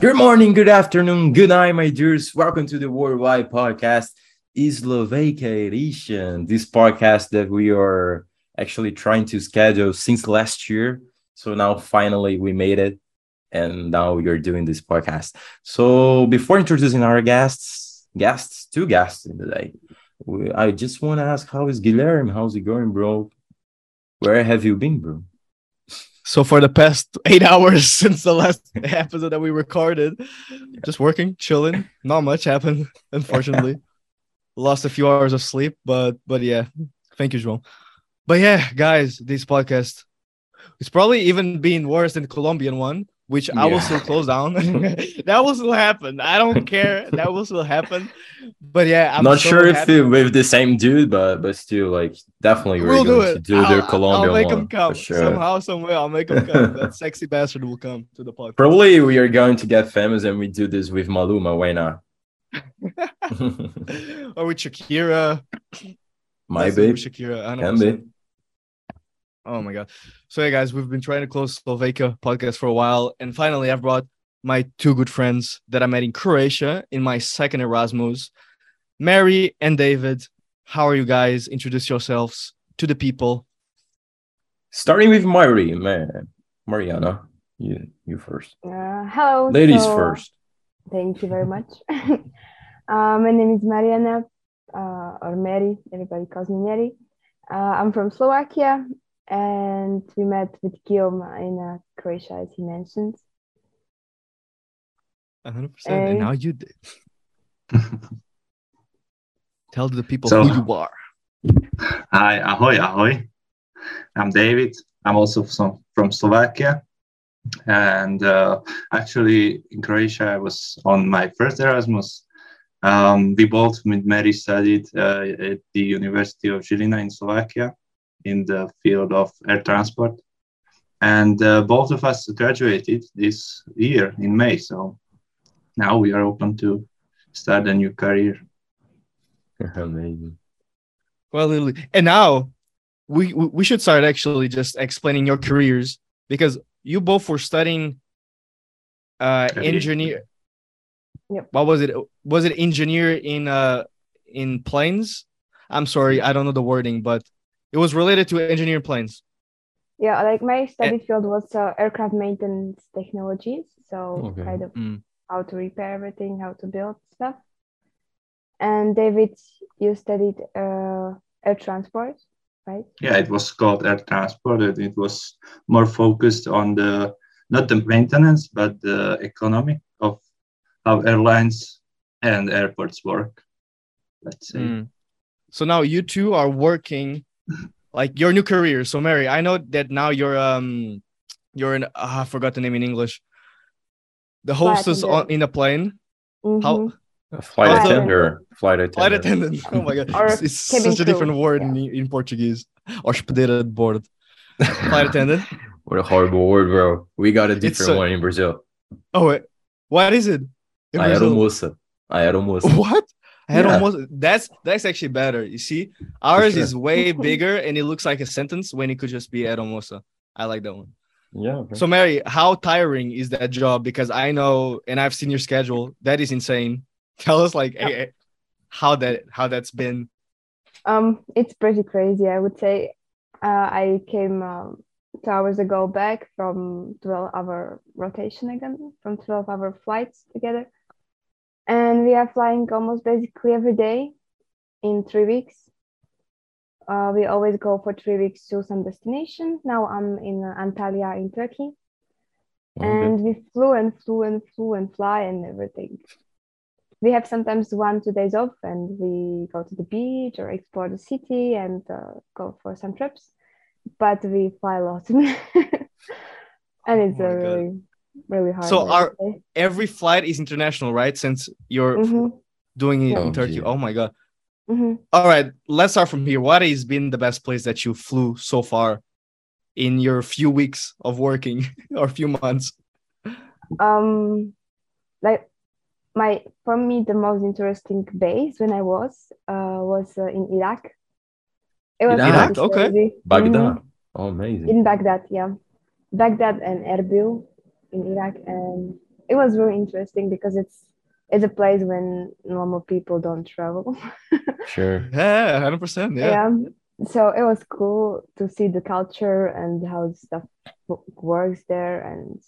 Good morning, good afternoon, good night, my dears. Welcome to the Worldwide Podcast, Slovakia edition. This podcast that we are actually trying to schedule since last year. So now finally we made it, and now are doing this podcast. So before introducing our guests, guests, two guests in the day, I just want to ask, how is Guilherme? How's it going, bro? Where have you been, bro? So for the past eight hours since the last episode that we recorded, just working, chilling. Not much happened, unfortunately. Lost a few hours of sleep, but but yeah, thank you, João. But yeah, guys, this podcast it's probably even been worse than the Colombian one, which I will still close down. that will still happen. I don't care. That will still happen. But yeah, I'm not so sure if happy. it, with the same dude, but but still, like definitely we're We'll do going it. to do the I'll, Colombian I'll make one him come sure. somehow, somewhere. I'll make him come. that sexy bastard will come to the podcast. Probably we are going to get famous and we do this with Maluma. Why not? or with Shakira. My Let's do it babe. Shakira. I Can be. Oh my god. So yeah, guys, we've been trying to close Slovakia podcast for a while, and finally I've brought my two good friends that I met in Croatia in my second Erasmus, Mary and David. How are you guys? Introduce yourselves to the people. Starting with Mary, man. Mariana, you you first. Uh, hello. Ladies so- first. Thank you very much. uh, my name is Mariana, uh, or Mary. Everybody calls me Mary. Uh, I'm from Slovakia, and we met with Guilherme in uh, Croatia, as he mentioned. 100%. Hey. And now you did. Tell the people So- who you are. Hi, ahoy, ahoy. I'm David. I'm also from, from Slovakia. And uh, actually, in Croatia, I was on my first Erasmus. Um, we both with Mary studied uh, at the University of Žilina in Slovakia in the field of air transport. And uh, both of us graduated this year in May. So now we are open to start a new career. Amazing. Well, literally. And now we we we should start actually just explaining your careers because you both were studying uh engineer. Yep. What was it? Was it engineer in uh in planes? I'm sorry, I don't know the wording, but it was related to engineer planes. Yeah, like my study field was uh, aircraft maintenance technologies, so Okay. kind of Mm. how to repair everything, how to build stuff. And David, you studied uh, air transport, right? yeah it was called air transport and it was more focused on the not the maintenance but the economy of how airlines and airports work let's say Mm. So now you two are working like your new career. So Mary, I know that now you're um you're in ah, I forgot the name in English. The hostess on in a plane. How Mhm. A flight How's the- attendant. Flight attendant. flight attendant. Oh my god, it's, it's such a different crew, word yeah. in, in Portuguese. Hospedeira de bordo. Flight attendant. What a horrible word, bro. We got a different so- one in Brazil. Oh wait, what is it? In Aeromoça. Aeromoça. What? I had Yeah. almost that's that's actually better. You see, ours sure. is way bigger and it looks like a sentence when it could just be Aeromoça. I like that one. Yeah. bro. So Mary, how tiring is that job? Because I know and I've seen your schedule. That is insane. Tell us like eh, how that how that's been. Um, it's pretty crazy, I would say. Uh, I came um, two hours ago back from 12 hour rotation again, from 12 hour flights together. And we are flying almost basically every day in three weeks. Uh, we always go for three weeks to some destination. Now I'm in uh, Antalya in Turkey. Okay. And we flew and flew and flew and fly and everything. We have sometimes one, two days off and we go to the beach or explore the city and uh, go for some trips. But we fly a lot. and it's my a really, really hard. So I would are- say. Every flight is international, right? Since you're Mhm, doing it Oh, in Turkey. gee. Oh my god. mhm. All right, let's start from here. What has been the best place that you flew so far in your few weeks of working or few months? um like my for me the most interesting base when I was uh was uh, in Iraq. It was Iraq, okay. crazy. Baghdad. Mhm. Oh, amazing. In Baghdad, yeah. Baghdad and Erbil in Iraq and it was really interesting because it's it's a place when normal people don't travel. Sure. Yeah, hundred percent. Yeah. yeah. So it was cool to see the culture and how stuff works there and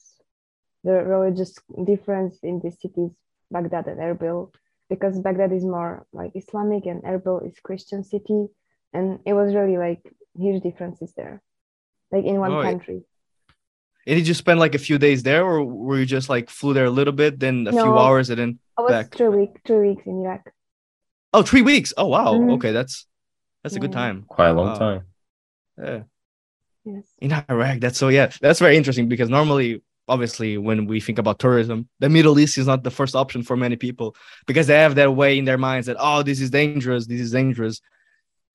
the religious difference in the cities, Baghdad and Erbil, because Baghdad is more like Islamic and Erbil is Christian city, and it was really like huge differences there, like in one Oh, yeah. country. And did you spend like a few days there, or were you just like flew there a little bit, then a few hours, and then I was Back. three week, three weeks in Iraq. oh, three weeks? Oh wow. Mhm. Okay, that's that's a good time. Quite a long Wow. time. Yeah. Yes. in Iraq. That's so yeah, that's very interesting because normally, obviously, when we think about tourism, the Middle East is not the first option for many people because they have that way in their minds that oh, this is dangerous, this is dangerous.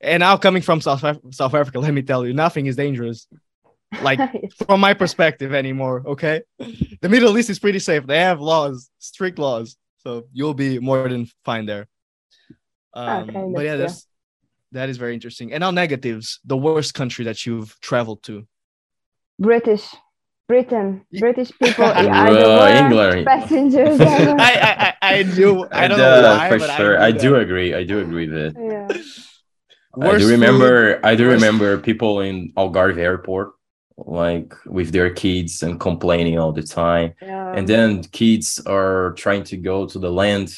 And now coming from South Af- South Africa, let me tell you, nothing is dangerous. Like from my perspective anymore. Okay, the Middle East is pretty safe. They have laws, strict laws, so you'll be more than fine there. Um, Okay, but yeah, that's- that's that is very interesting. And now negatives, the worst country that you've traveled to. British, Britain, British people are the worst England. passengers ever. I, I I I do I don't And, know uh, why, for but sure. I I do, do agree. I do agree with it. yeah. I Worst do food, remember. I do worst- remember people in Algarve Airport, like with their kids and complaining all the time. yeah. and then kids are trying to go to the land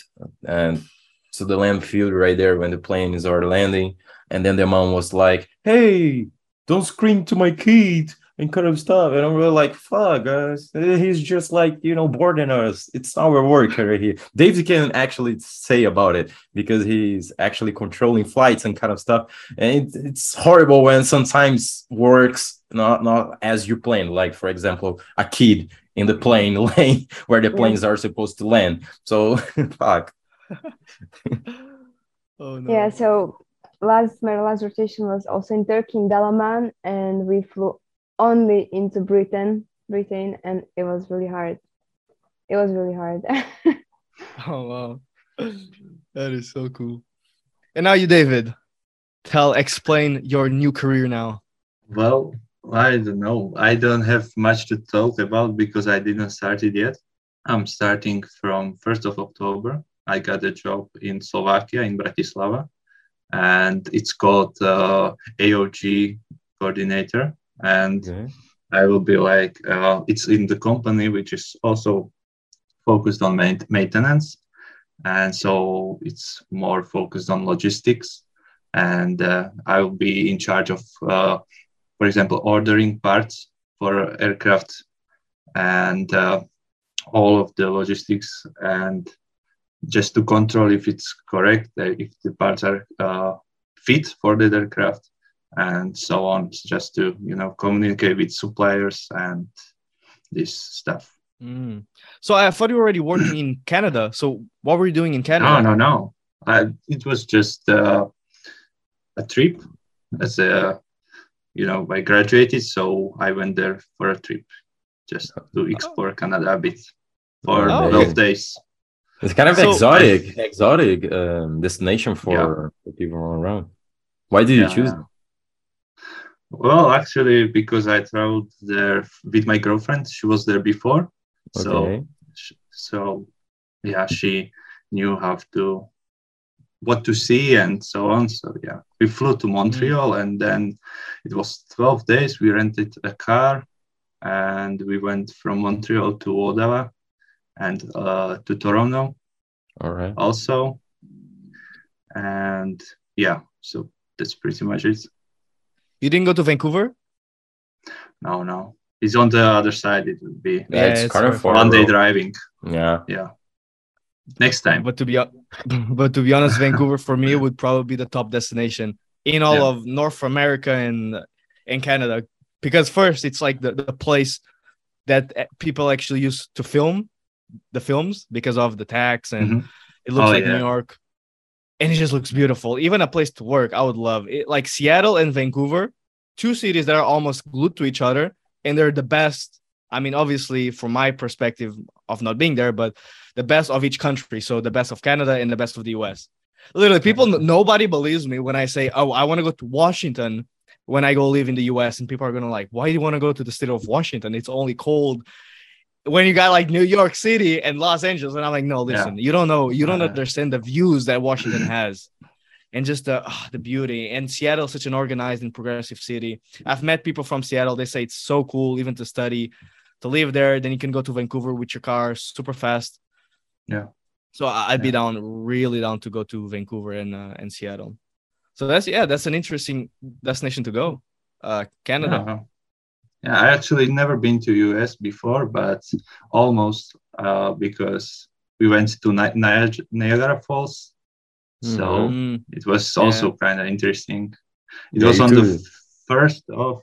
and to the land field right there when the planes are landing and then their mom was like hey don't scream to my kid and kind of stuff and i'm really like fuck guys he's just like you know boarding us it's our work right here david can actually say about it because he's actually controlling flights and kind of stuff and it, it's horrible when sometimes works not not as you planned like for example a kid in the plane lane where the planes are supposed to land. So fuck. Oh no. Yeah, so last my last rotation was also in Turkey in Dalaman, and we flew only into Britain, Britain, and it was really hard. It was really hard. Oh wow. That is so cool. And now you, David. Tell explain your new career now. Well, I don't know. I don't have much to talk about because I didn't start it yet. I'm starting from 1st of October. I got a job in Slovakia, in Bratislava, and it's called uh, AOG coordinator. And I will be like, uh, it's in the company which is also focused on maintenance. And so it's more focused on logistics. And uh, I will be in charge of, uh, for example, ordering parts for aircraft and uh, all of the logistics and just to control if it's correct, uh, if the parts are uh, fit for the aircraft and so on just to you know communicate with suppliers and this stuff Mm. So I thought you were already working in Canada. So what were you doing in Canada? no no no I, it was just uh, a trip as a you know i graduated so i went there for a trip just to explore canada a bit for Oh. 12 days It's kind of So- exotic, exotic um, destination for the people around. Why did you Yeah, choose? yeah. Well actually because i traveled there with my girlfriend she was there before so Okay. sh- so yeah she knew how to what to see and so on so yeah we flew to montreal and then it was 12 days we rented a car and we went from montreal to ottawa and uh, to toronto All right. also and yeah so that's pretty much it You didn't go to Vancouver? no no it's on the other side it would be Yeah, Yeah, it's, it's kind of very far. one day driving Yeah. yeah next time But to be but to be honest, Vancouver for me would probably be the top destination in all Yeah. of North America and and Canada. Because first, it's like the, the place that people actually use to film the films because of the tax and Mhm. it looks Oh, like yeah. New York. And it just looks beautiful. Even a place to work, I would love it. Like Seattle and Vancouver, two cities that are almost glued to each other, and they're the best. I mean, obviously, from my perspective of not being there, but the best of each country. So the best of Canada and the best of the US. Literally, people, nobody believes me when I say, oh, I want to go to Washington when I go live in the US. And people are going to like, why do you want to go to the state of Washington? It's only cold. When you got like New York City and Los Angeles, and I'm like, no, listen, you don't know, you don't Uh, understand the views that Washington has, and just the ah, the beauty. And Seattle is such an organized and progressive city. I've met people from Seattle. They say it's so cool, even to study, to live there. Then you can go to Vancouver with your car, super fast. Yeah. So I'd be down, really down to go to Vancouver and uh, and Seattle. So that's yeah, that's an interesting destination to go. Uh, Canada. Uh-huh. Yeah, I actually never been to US before, but almost uh, because we went to Ni- Niag- Niagara Falls, so Mm. it was also kind of interesting. It Yeah, was on too. the first of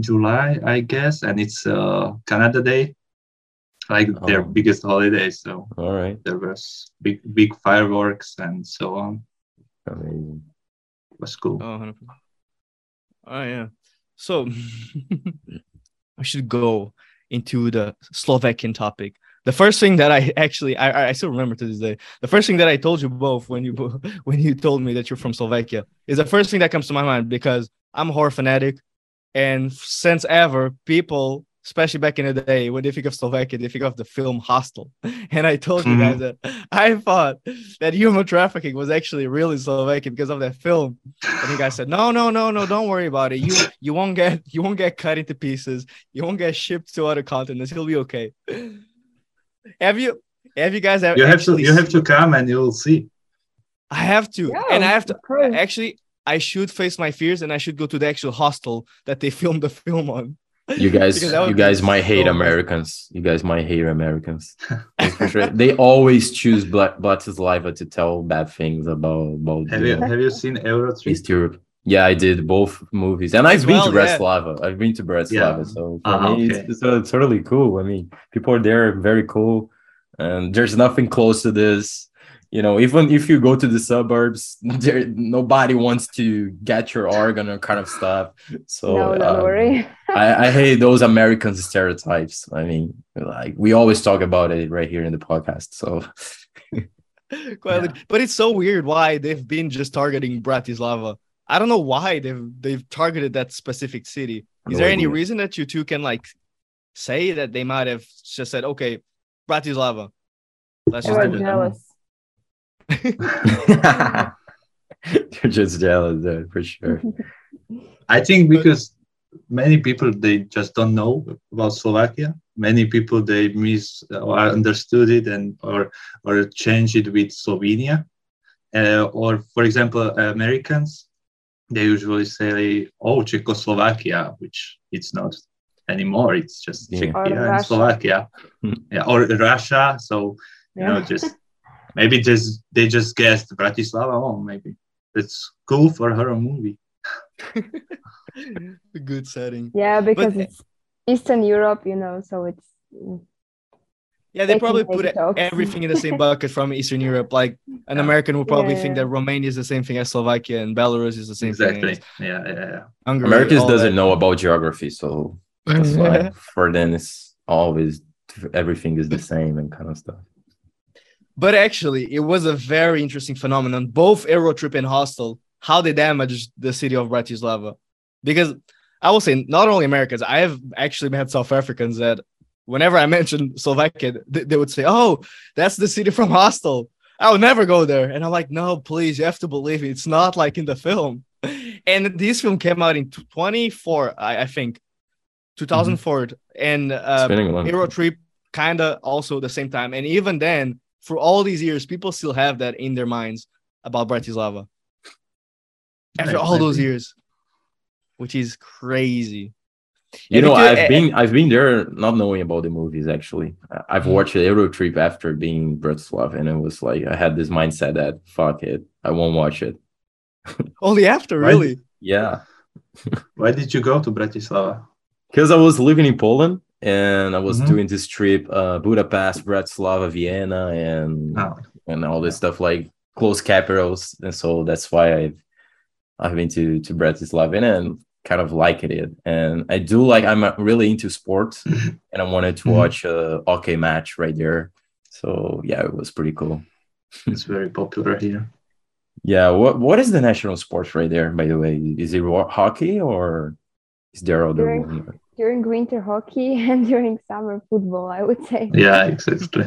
July, I guess, and it's uh, Canada Day, like their Oh. biggest holiday. So All right. there was big, big fireworks and so on. Amazing. It was cool. Oh, 100%. oh yeah. So I should go into the Slovakian topic. The first thing that I actually I, I still remember to this day. The first thing that I told you both when you when you told me that you're from Slovakia is the first thing that comes to my mind because I'm a horror fanatic, and since ever people, especially back in the day, when they think of Slovakia, they think of the film Hostel. And I told you guys mm-hmm. that I thought that human trafficking was actually really Slovakian because of that film. And you guys said, no, no, no, no, don't worry about it. You you won't get you won't get cut into pieces. You won't get shipped to other continents. You'll be okay. Have you have you guys ever You have to you have to come and you'll see. I have to. Yeah, and I have to of actually I should face my fears and I should go to the actual hostel that they filmed the film on. You guys, Because that would you guys might hate so- Americans. You guys might hate Americans. Sure. They always choose Bla- Bratislava to tell bad things about about Have you have you seen Eurotrip? East Europe. Yeah, I did both movies, and I've been to yeah. Bratislava. I've been to Bratislava, Yeah. so for Ah, me, okay. it's, it's, uh, totally cool. I mean, people are there, very cool, and there's nothing close to this. You know, even if you go to the suburbs, there nobody wants to get your organ or kind of stuff. So no, don't um, worry. I, I hate those American stereotypes. I mean, like we always talk about it right here in the podcast. So Quite Yeah. But it's so weird why they've been just targeting Bratislava. I don't know why they've they've targeted that specific city. Is No there any reason that you two can like say that they might have just said, okay, Bratislava. Let's just do it. Jealous. you're just jealous, there for sure. I think because many people they just don't know about Slovakia. Many people they miss or understood it and or or change it with Slovenia. Uh, or for example, Americans they usually say, "Oh, Czechoslovakia," which it's not anymore. It's just Yeah. Czechia Or and Russia. Slovakia, Hmm. yeah, or Russia. So you know, just maybe just they just guessed Bratislava. Oh, maybe it's cool for a horror movie. Good setting. Yeah, because But- it's Eastern Europe, you know, so it's mm, Yeah, they They probably put it- everything in the same bucket from Eastern Europe. Like an American would probably Yeah, think yeah. that Romania is the same thing as Slovakia and Belarus is the same exactly. thing. Yeah, yeah, yeah. Hungary, Americans doesn't that. know about geography, so that's why for them it's always everything is the same and kind of stuff. But actually, it was a very interesting phenomenon. Both Eurotrip and Hostel, how they damaged the city of Bratislava. Because I will say, not only Americans, I have actually met South Africans that whenever I mentioned Slovakia, they, they would say, Oh, that's the city from Hostel. I would never go there. And I'm like, No, please, you have to believe it. It's not like in the film. And this film came out in 24, I, I think, 2004. And uh, It's been a long Hero. Trip kind of also the same time. And even then, for all these years, people still have that in their minds about Bratislava. After Right, all those maybe. years, which is crazy. You And know, because- I've been I've been there not knowing about the movies actually. I- I've Mhm. watched Euro Trip after being Bratislava, and it was like I had this mindset that fuck it, I won't watch it. Only after, Right. really. Yeah, Why did you go to Bratislava? because I was living in Poland and I was Mhm. doing this trip, uh, Budapest, Bratislava, Vienna, and Oh, and all this stuff like close capitals, and so that's why I've I've been to to Bratislava and kind of liked it. And I do like I'm uh, really into sports, and I wanted to Mhm. watch a hockey match right there. So yeah, it was pretty cool. it's very popular here. Yeah, what what is the national sports right there? By the way, is it hockey or is there other During- one? During winter hockey and during summer football, I would say. Yeah, exactly.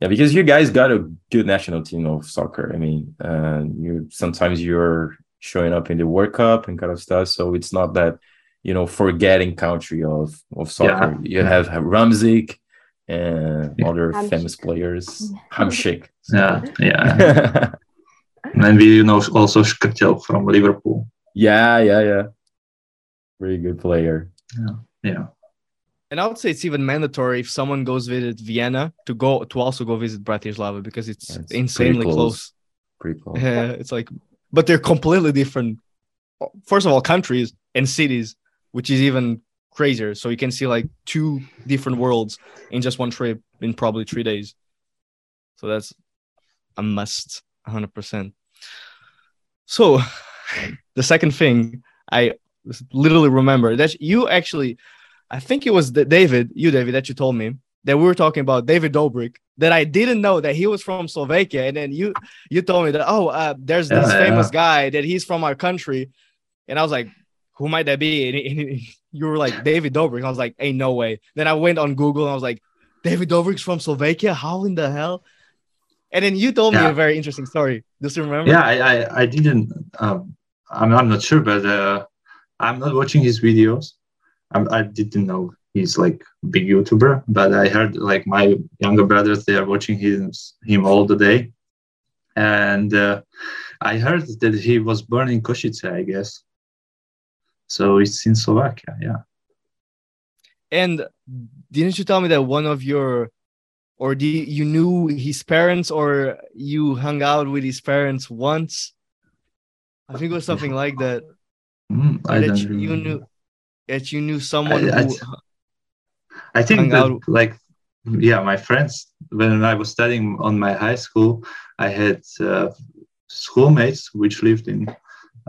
Yeah, because you guys got a good national team of soccer. I mean, uh, you sometimes you're showing up in the World Cup and kind of stuff. So it's not that you know forgetting country of of soccer. Yeah. You have Ramzik and Yeah. other Hamsik. famous players. Hamsik. Yeah, yeah. and we know also Škrtel from Liverpool. yeah, yeah, yeah. Very good player. Yeah. Yeah. And I would say it's even mandatory if someone goes visit Vienna to go to also go visit Bratislava because it's, Yeah, it's pretty insanely close. close. Pretty cool. Yeah, it's like, but they're completely different. First of all, countries and cities, which is even crazier. So you can see like two different worlds in just one trip in probably three days. So that's a must, 100%. So the second thing I literally remember that you actually, I think it was the David, you David, that you told me that we were talking about David Dobrik. That I didn't know that he was from Slovakia, and then you you told me that oh, uh, there's this Yeah, famous yeah. guy that he's from our country, and I was like, who might that be? And, and you were like David Dobrik. I was like, ain't no way. Then I went on Google and I was like, David Dobrik's from Slovakia. How in the hell? And then you told me a very interesting story. Does you remember? Yeah, I, I, I didn't. Um, I'm, I'm not sure, but uh, I'm not watching his videos. I'm, I didn't know he's like big YouTuber, but I heard like my younger brothers they are watching him him all the day, and uh, I heard that he was born in Košice, I guess. So it's in Slovakia, yeah. And didn't you tell me that one of your, or do you knew his parents, or you hung out with his parents once? I think it was something like that. Mm, I that don't you, you knew that you knew someone I- I- who. I think that out- like yeah, my friends when I was studying on my high school, I had uh, schoolmates which lived in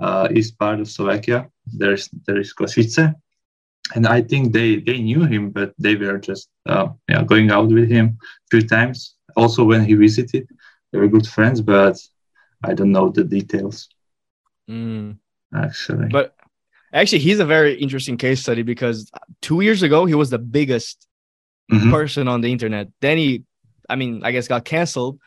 uh, east part of Slovakia. There's there is Košice, and I think they they knew him, but they were just uh, yeah going out with him a few times. Also when he visited, they were good friends, but I don't know the details Mm. Actually. But actually, he's a very interesting case study because two years ago he was the biggest Mhm. person on the internet. Then he, I mean, I guess got canceled,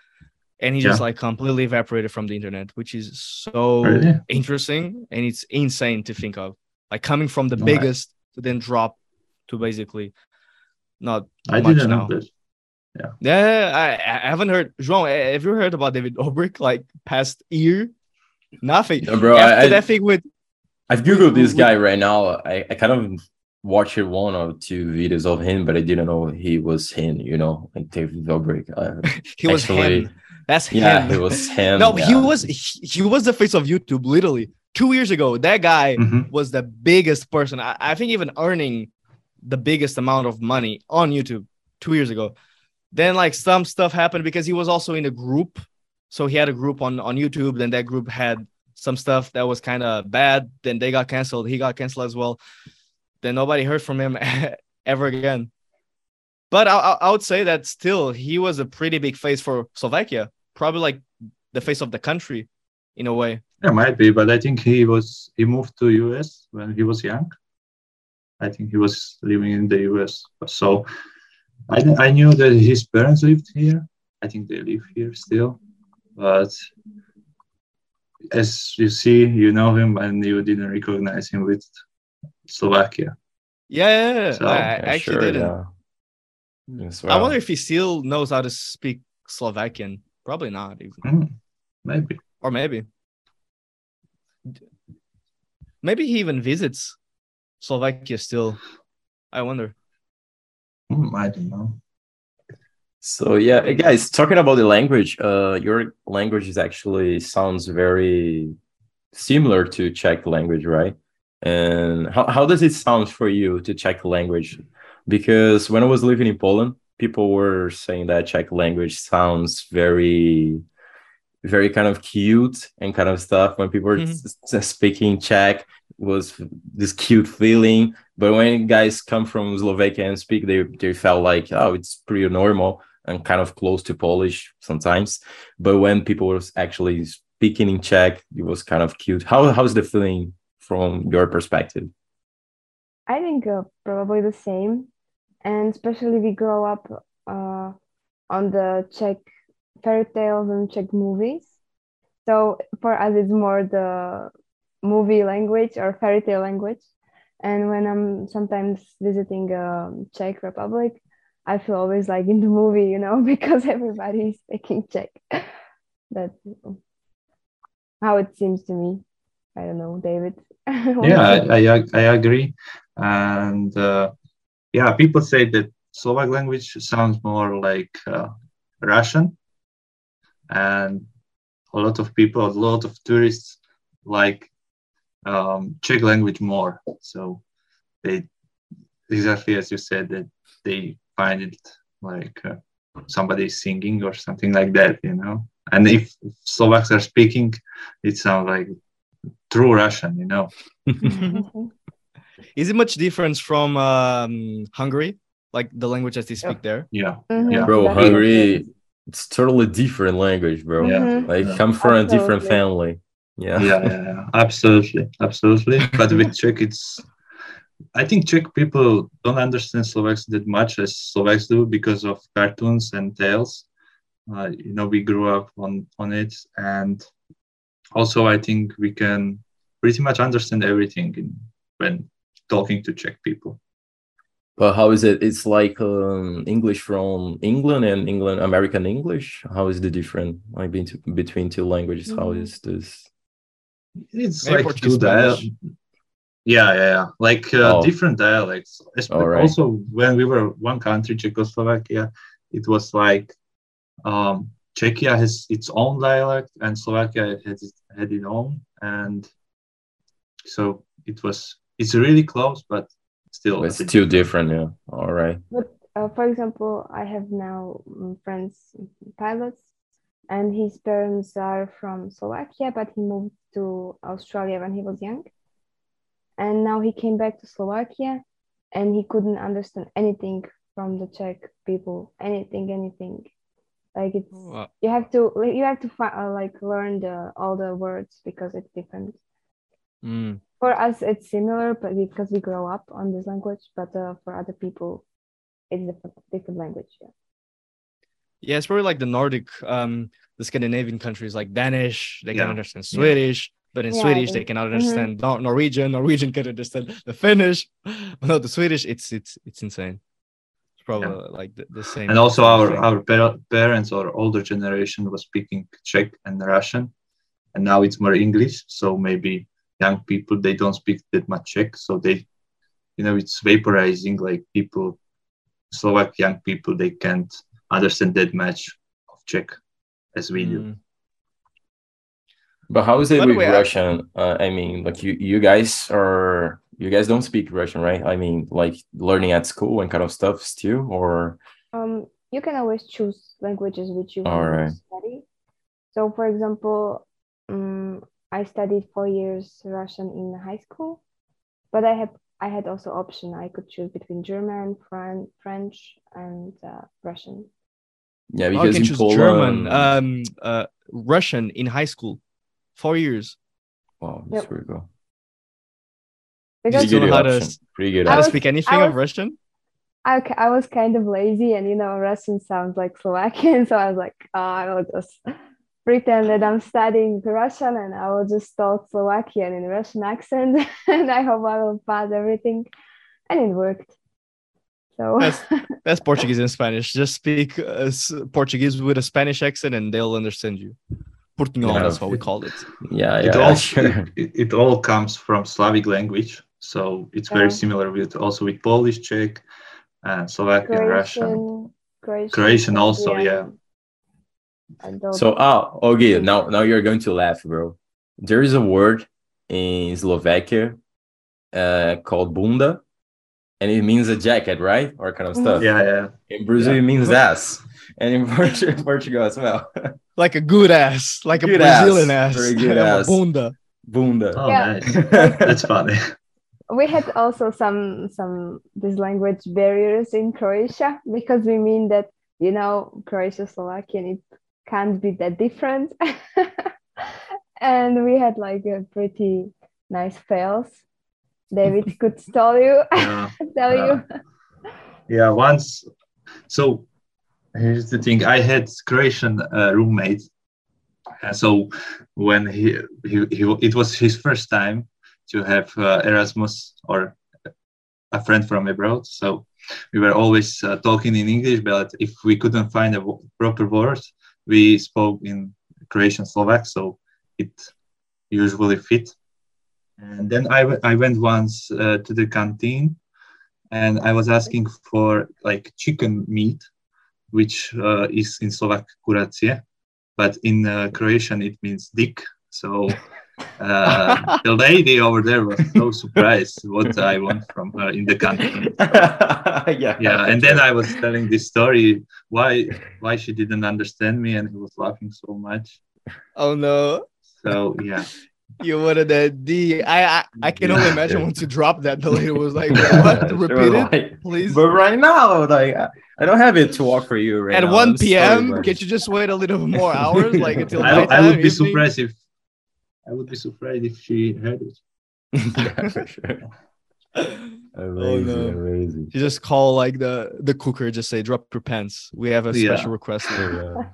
and he just like completely evaporated from the internet, which is so Really? interesting and it's insane to think of. Like coming from the Right. biggest to then drop to basically not I much didn't now. know that. Yeah, I, I haven't heard. João, have you heard about David Dobrik like past year? Nothing. No, bro, After I- that thing with I've googled this guy right now. I, I kind of watched one or two videos of him, but I didn't know he was him. You know, like David Dobrik. Uh, he was Actually, him. That's yeah, him. it was him. no, he was he, he was the face of YouTube. Literally two years ago, that guy Mhm. was the biggest person. I, I think even earning the biggest amount of money on YouTube two years ago. Then like some stuff happened because he was also in a group. So he had a group on on YouTube. Then that group had some stuff that was kind of bad. Then they got canceled. He got canceled as well. Then nobody heard from him ever again. But I, I, would say that still he was a pretty big face for Slovakia, probably like the face of the country in a way. There might be, but I think he was he moved to US when he was young. I think he was living in the US. So I I knew that his parents lived here. I think they live here still, but as you see, you know him and you didn't recognize him with Slovakia. Yeah, yeah, yeah. So, I, I actually sure, didn't. yeah. Yes, I wonder if he still knows how to speak Slovakian. Probably not, even. Hmm, maybe. or maybe. Maybe he even visits Slovakia still. I wonder. Hmm, I don't know. So yeah, guys, talking about the language, uh, your language is actually sounds very similar to Czech language, right? And how, how does it sound for you to Czech language? Because when I was living in Poland, people were saying that Czech language sounds very, very kind of cute and kind of stuff. When people were Mhm. s- s- speaking Czech, was this cute feeling. But when guys come from Slovakia and speak, they they felt like oh, it's pretty normal and kind of close to Polish sometimes. But when people was actually speaking in Czech, it was kind of cute. How how's the feeling from your perspective? I think uh, probably the same, and especially we grow up uh, on the Czech fairy tales and Czech movies. So for us, it's more the movie language or fairy tale language. And when I'm sometimes visiting um, Czech Republic, I feel always like in the movie, you know, because everybody is speaking Czech. That's how it seems to me. I don't know, David. yeah, I, I, I agree. And uh, yeah, people say that Slovak language sounds more like uh, Russian. And a lot of people, a lot of tourists like um, Czech language more. So they, exactly as you said, that they find it like uh, somebody singing or something like that, you know. And if Slovaks are speaking, it sounds like true Russian, you know. Is it much difference from um, Hungary, like the language that they speak there? Yeah, Mhm, Yeah. bro. Hungary, it's totally different language, bro. Yeah. Like Yeah. come from a different family. Yeah. yeah, yeah, yeah, absolutely, absolutely. But with Czech, it's I think Czech people don't understand Slovaks that much as Slovaks do because of cartoons and tales. Uh, you know, we grew up on on it, and also I think we can pretty much understand everything in, when talking to Czech people. But how is it? It's like um, English from England and England American English. How is the different like between between two languages? How Mhm. is this? It's Maybe like Portuguese, two dial- Spanish. Yeah, yeah, yeah. Like uh, Oh. different dialects. Espe- All right. Also, when we were one country, Czechoslovakia, it was like um, Czechia has its own dialect and Slovakia had its, had its own, and so it was. It's really close, but still. It's bit too different. Yeah. All right. But uh, for example, I have now mm, friends, pilots, and his parents are from Slovakia, but he moved to Australia when he was young. And now he came back to Slovakia and he couldn't understand anything from the Czech people, anything, anything. Like it's Wow. you have to you have to fi- uh, like learn the all the words because it's different. Mm. For us, it's similar, but because we grow up on this language. But uh, for other people, it's different different language. Yeah. Yeah, it's probably like the Nordic, um, the Scandinavian countries, like Danish, they can Yeah. understand Swedish, but in Yeah, Swedish they cannot mhm. understand Nor- Norwegian. Norwegian can understand the Finnish, but no, the Swedish. It's it's it's insane. It's probably like the, the same. and also our thing. our pa- parents or older generation was speaking Czech and Russian, and now it's more English. So maybe young people they don't speak that much Czech, so they, you know, it's vaporizing. Like people, Slovak young people, they can't understand that much of Czech as we do. But how is it By with way, I- Russian? Uh, I mean, like you, you guys are, you guys don't speak Russian, right? I mean, like learning at school and kind of stuff still, or Um, you can always choose languages which you want Alright. to study. So, for example, um, I studied four years Russian in high school, but I had I had also option. I could choose between German, Fran- French, and uh, Russian. yeah, Oh, you can in choose Poland, German, um, uh, Russian in high school, four years. wow, that's Yep. pretty cool. Because Pretty good know how to option. s- Pretty good. How I to option. was- speak anything I of Russian? I, I was kind of lazy, and you know, Russian sounds like Slovakian, so I was like, oh, I will just pretend that I'm studying Russian, and I will just talk Slovakian in Russian accent, and I hope I will pass everything, and it worked. So That's- That's Portuguese and Spanish. Just speak uh, Portuguese with a Spanish accent, and they'll understand you. Portugal, Yeah. that's what we called it. Yeah, it yeah, all sure. it, it all comes from Slavic language, so it's very Yeah. similar with also with Polish, Czech, and Slovakian, Russian. Croatian, Croatian, Croatian also, yeah. and all So, that. ah, okay, now now you're going to laugh, bro. There is a word in Slovakia uh, called bunda, and it means a jacket, right? Or kind of stuff. Yeah, yeah. In Brazil, it means ass, and in Portugal as well. Like a good ass, like a Brazilian ass. ass. Very good Yeah, ass. Bunda. bunda. Oh, Yeah. nice. That's funny. we had also some some this language barriers in Croatia because we mean that you know Croatia Slovakian it can't be that different and we had like a pretty nice fails David could tell you, Yeah. tell Yeah. you. yeah once so here's the thing. I had croatian uh, roommate. And so when he, he, he it was his first time to have uh, erasmus or a friend from abroad. So we were always uh, talking in english but if we couldn't find a w- proper word we spoke in croatian slovak so it usually fit. And then i, w- I went once uh, to the canteen and I was asking for like chicken meat, which uh, is in Slovak kuracie, but in uh, Croatian it means dick. So uh, the lady over there was so surprised what I want from her in the country. yeah. Yeah, and then I was telling this story why why she didn't understand me, and he was laughing so much. Oh no. So yeah, You wanted that D. I I, I can only imagine once you dropped that, the lady was like, "What? Sure, Repeat it, like, please." But right now, like I don't have it to offer you right At now. 1 I'm sorry, p.m., but- can't you just wait a little more hours, like until I, I would be evening? surprised if I would be surprised if she heard it. yeah, for sure. Amazing, oh, no. amazing. You just call like the the cooker, just say, "Drop your pants." We have a Yeah. special request. Yeah.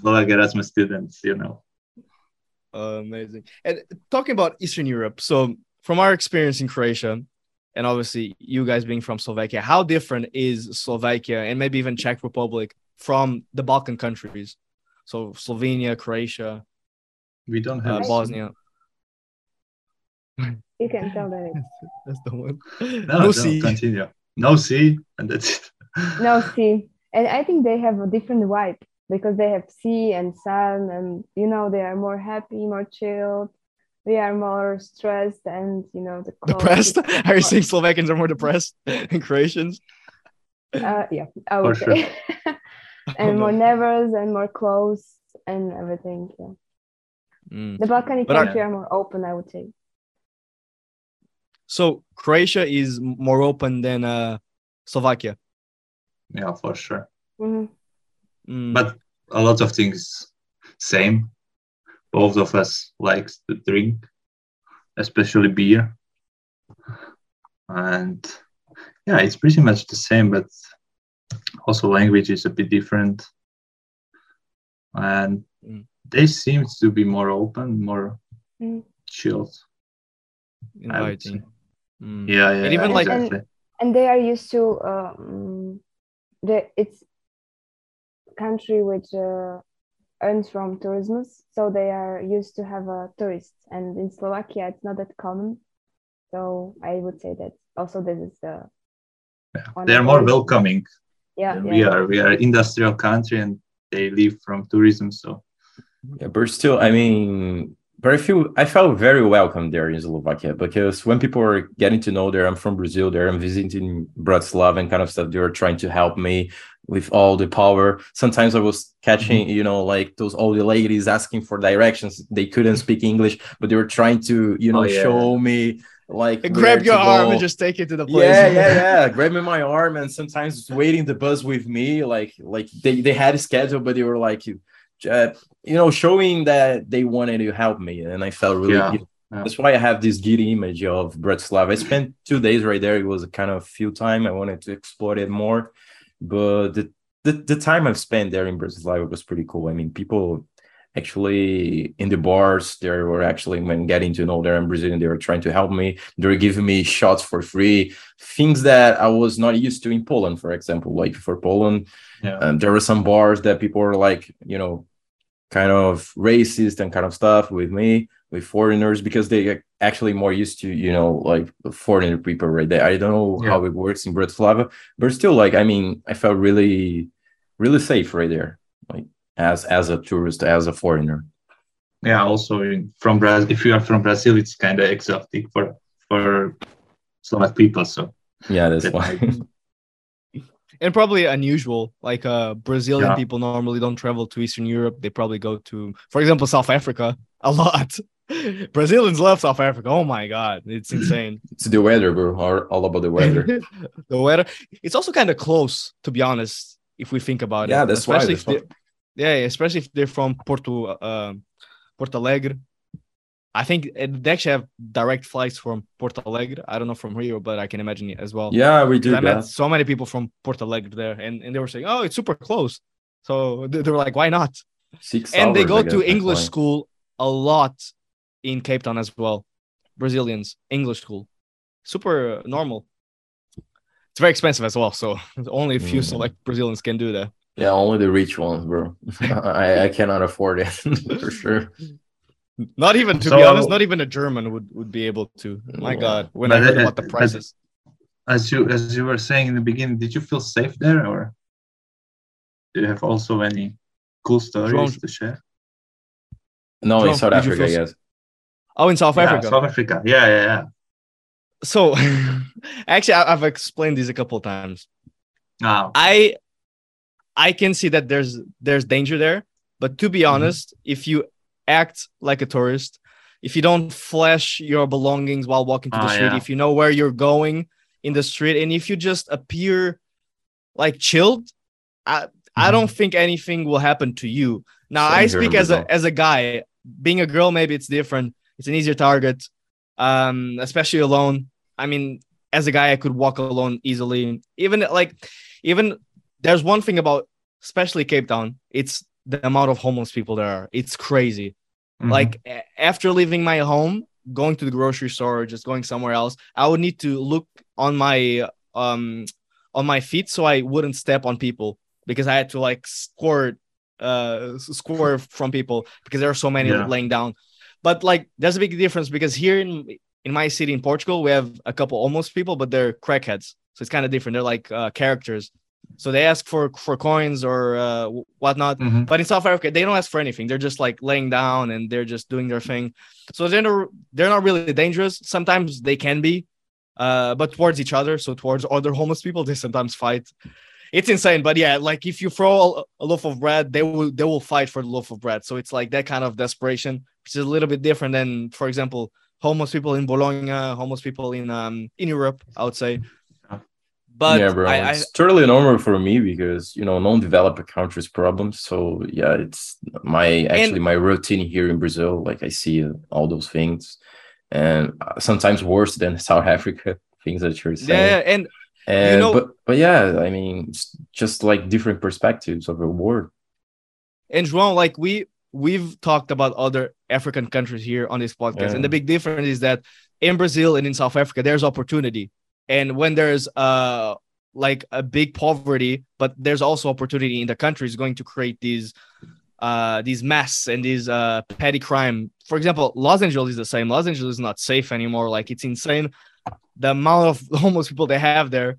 Slovak Erasmus students, you know. Uh, amazing. And talking about Eastern Europe, so from our experience in Croatia, and obviously you guys being from Slovakia, how different is Slovakia and maybe even Czech Republic from the Balkan countries? So Slovenia, Croatia, We don't uh, have Bosnia. You can tell that. That's the one. No, no, Lucy. continue. No C, and that's it. No, sea. And I think they have a different vibe because they have sea and sun, and you know they are more happy, more chilled. We are more stressed, and you know the Depressed? Are you saying Slovakians are more depressed than Croatians? Uh, yeah, I would For say. and more nervous and more close and everything. Yeah. Mm. The Balkanic But are- countries are more open, I would say. So Croatia is more open than uh, Slovakia. Yeah, for sure. Mhm. Mm. But a lot of things same. Both of us likes to drink, especially beer. And yeah, it's pretty much the same, but also language is a bit different. And Mm. they seem to be more open, more Mm. chilled. I would say. inviting. Mm. Yeah, yeah. And even yeah, like- exactly. And they are used to um, the it's country which uh, earns from tourism, so they are used to have a tourist. And in Slovakia, it's not that common. So I would say that also this is the Yeah. they are more the- welcoming yeah, yeah. we are. We are industrial country and they live from tourism. So Yeah, but still, I mean, but I feel I felt very welcome there in Slovakia because when people were getting to know there, I'm from Brazil there, I'm visiting Bratislava and kind of stuff. They were trying to help me with all the power. Sometimes I was catching, mm-hmm. you know, like those old ladies asking for directions. They couldn't speak English, but they were trying to, you know, Oh, yeah. show me like And grab your arm and just take it to the place. Yeah, yeah, yeah. Grabbing my arm and sometimes waiting the bus with me. Like, like they, they had a schedule, but they were like, you, uh, you know, showing that they wanted to help me, and I felt really. Yeah, yeah. That's why I have this giddy image of Bratislava. I spent two days right there. It was a kind of few time. I wanted to explore it more, but the the, the time I've spent there in Bratislava was pretty cool. I mean, people actually in the bars they were actually when getting to know them Brazilian they were trying to help me they were giving me shots for free things that I was not used to in Poland for example like for Poland yeah. um, there were some bars that people were like you know kind of racist and kind of stuff with me with foreigners because they are actually more used to you know like foreigner people right there I don't know Yeah. how it works in Bratislava but still like I mean I felt really really safe right there like as as a tourist as a foreigner yeah also in, from brazil if you are from brazil it's kind of exotic for for slovak people so yeah that's That why and probably unusual. Like uh, Brazilian Yeah. people normally don't travel to Eastern Europe. They probably go to, for example, South Africa a lot. Brazilians love South Africa. Oh my god, it's insane. it's the weather bro all, about the weather the weather. It's also kind of close, to be honest, if we think about Yeah, it. that's why, Especially that's if they- yeah, especially if they're from Porto, uh, Porto Alegre. I think they actually have direct flights from Porto Alegre. I don't know from Rio, but I can imagine it as well. Yeah, we do I met so many people from Porto Alegre there, and, and they were saying, "Oh, it's super close." So they, they were like, "Why not?" Six and they go guess, to English school a lot in Cape Town as well. Brazilians English school, super normal. It's very expensive as well, so only a few Mm. select Brazilians can do that. Yeah, only the rich ones, bro. I, I cannot afford it for sure. Not even, to be honest, not even a German would, would be able to. My Yeah. God, when I heard it- about the prices. As you as you were saying in the beginning, did you feel safe there, or do you have also any cool stories João- to share? No, in South Africa, feel- yes. Oh, in South Yeah, Africa. South Africa. Yeah, yeah, yeah. So, actually, I- I've explained this a couple of times. Ah, I I can see that there's there's danger there, but to be Mhm. honest, if you act like a tourist, if you don't flash your belongings while walking to the Ah, street, yeah. if you know where you're going in the street, and if you just appear like chilled, I I Mhm. don't think anything will happen to you. Now Same I speak as a as a guy. Being a girl, maybe it's different. It's an easier target, um, especially alone. I mean, as a guy, I could walk alone easily. Even like, even there's one thing about, especially Cape Town. It's the amount of homeless people there are. It's crazy. mhm. Like after leaving my home, going to the grocery store or just going somewhere else, I would need to look on my um on my feet so I wouldn't step on people because I had to like squirt uh s- squirt from people because there are so many Yeah. laying down. But like there's a big difference because here in in my city in Portugal we have a couple homeless people but they're crackheads. So it's kind of different. They're like uh, characters. So they ask for for coins or uh, whatnot. Mhm. But in South Africa, they don't ask for anything. They're just like laying down and they're just doing their thing. So they're not, they're not really dangerous. Sometimes they can be, uh, but towards each other. So towards other homeless people, they sometimes fight. It's insane, but yeah, like if you throw a, a loaf of bread, they will they will fight for the loaf of bread. So it's like that kind of desperation, which is a little bit different than, for example, homeless people in Bologna, homeless people in um in Europe. I would say. Yeah. But yeah, bro. I, I, it's totally normal for me because you know non-developed countries problems. So yeah, it's my actually my routine here in Brazil. Like I see uh, all those things, and uh, sometimes worse than South Africa things that you're saying. yeah, and and know- but but yeah, I mean, it's just like different perspectives of a war. and João, like we we've talked about other African countries here on this podcast, and the big difference is that in Brazil and in South Africa, there's opportunity, and when there's uh like a big poverty, but there's also opportunity in the country is going to create these uh these mess and these uh petty crime. For example, Los Angeles is the same. Los Angeles is not safe anymore. Like it's insane the amount of homeless people they have there.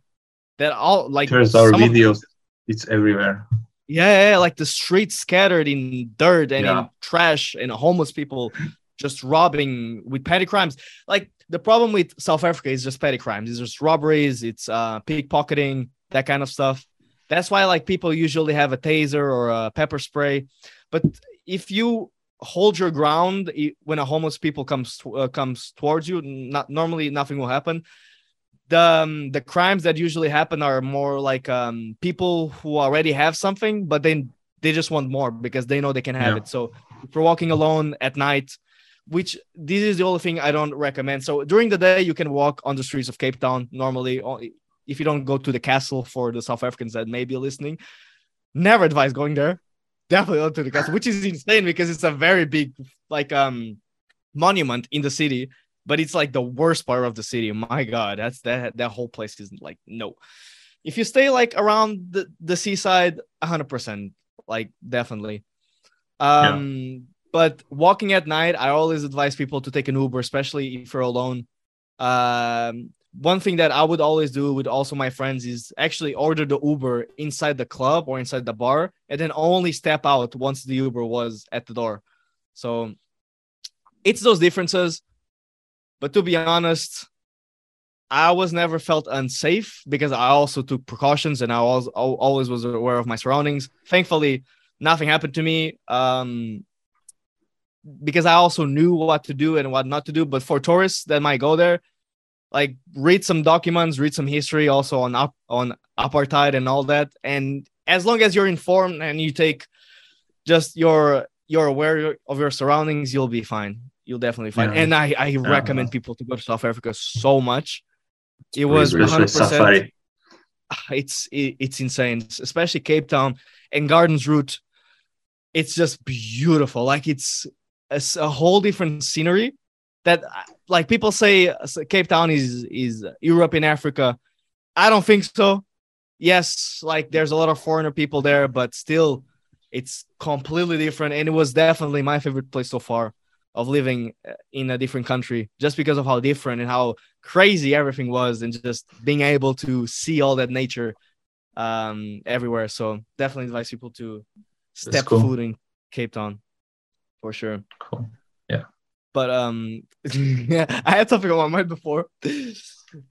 That all like There's our videos. It's everywhere. yeah, yeah, yeah, like the streets scattered in dirt and in trash and homeless people just robbing with petty crimes. Like the problem with South Africa is just petty crimes. It's just robberies, it's uh pickpocketing, that kind of stuff. That's why like people usually have a taser or a pepper spray. But if you hold your ground when a homeless people comes uh, comes towards you, not normally nothing will happen. The um, the crimes that usually happen are more like um people who already have something, but then they just want more because they know they can have Yeah. it. So if you're walking alone at night, which this is the only thing I don't recommend. So during the day, you can walk on the streets of Cape Town normally. If you don't go to the castle for the South Africans that may be listening, never advise going there. Definitely not to the castle, which is insane because it's a very big like um monument in the city, but it's like the worst part of the city. My God, that's that that whole place is like no. If you stay like around the, the seaside, hundred percent, like definitely. Um, but walking at night, I always advise people to take an Uber, especially if you're alone. Um, one thing that I would always do with also my friends is actually order the Uber inside the club or inside the bar, and then only step out once the Uber was at the door. So it's those differences. But to be honest, I was never felt unsafe because I also took precautions and I was always was aware of my surroundings. Thankfully, nothing happened to me. Um, because I also knew what to do and what not to do. But for tourists that might go there, like read some documents, read some history also on up on apartheid and all that. And as long as you're informed and you take just your you're aware of your surroundings, you'll be fine. you'll definitely find. Yeah. And I I Yeah. recommend people to go to South Africa so much. It was really one Especially hundred percent. It's it, it's insane, especially Cape Town and Gardens Route. It's just beautiful. Like it's a, a whole different scenery. That uh, like people say Cape Town is is Europe in Africa. I don't think so. Yes, like there's a lot of foreigner people there, but still, it's completely different. And it was definitely my favorite place so far of living uh, in a different country, just because of how different and how crazy everything was, and just being able to see all that nature um, everywhere. So definitely advise people to step cool. foot in Cape Town for sure. Cool. Yeah. But um, yeah, I had something on my mind before.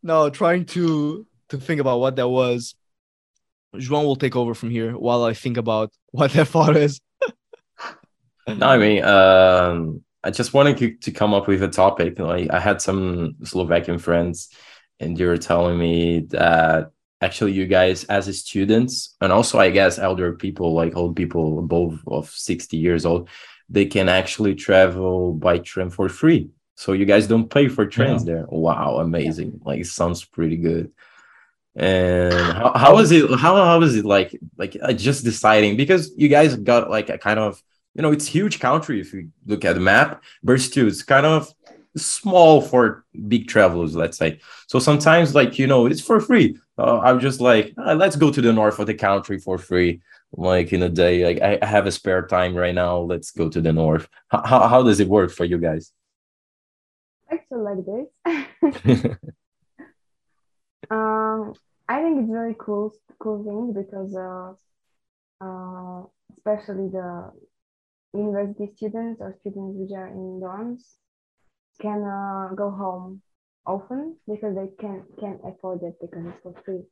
no, trying to to think about what that was. João will take over from here while I think about what that thought is. No, I mean, um, I just wanted to, come up with a topic. Like, I had some Slovakian friends, and you were telling me that actually, you guys, as students, and also, I guess, elder people, like old people above of 60 years old, they can actually travel by train for free. So you guys don't pay for trains there. Wow, amazing! Like, it sounds pretty good. And how, how was it? How how was it like? Like uh, just deciding because you guys got like a kind of you know it's huge country if you look at the map, but still it's kind of small for big travelers, let's say. So sometimes like you know it's for free. Uh, I'm just like "Ah, let's go to the north of the country for free. Like in a day, like I, I have a spare time right now. Let's go to the north. How how, how does it work for you guys? Actually, like this. um, I think it's very cool, cool thing because, uh, uh, especially the university students or students which are in dorms can uh, go home often because they can can't afford it because it's for free.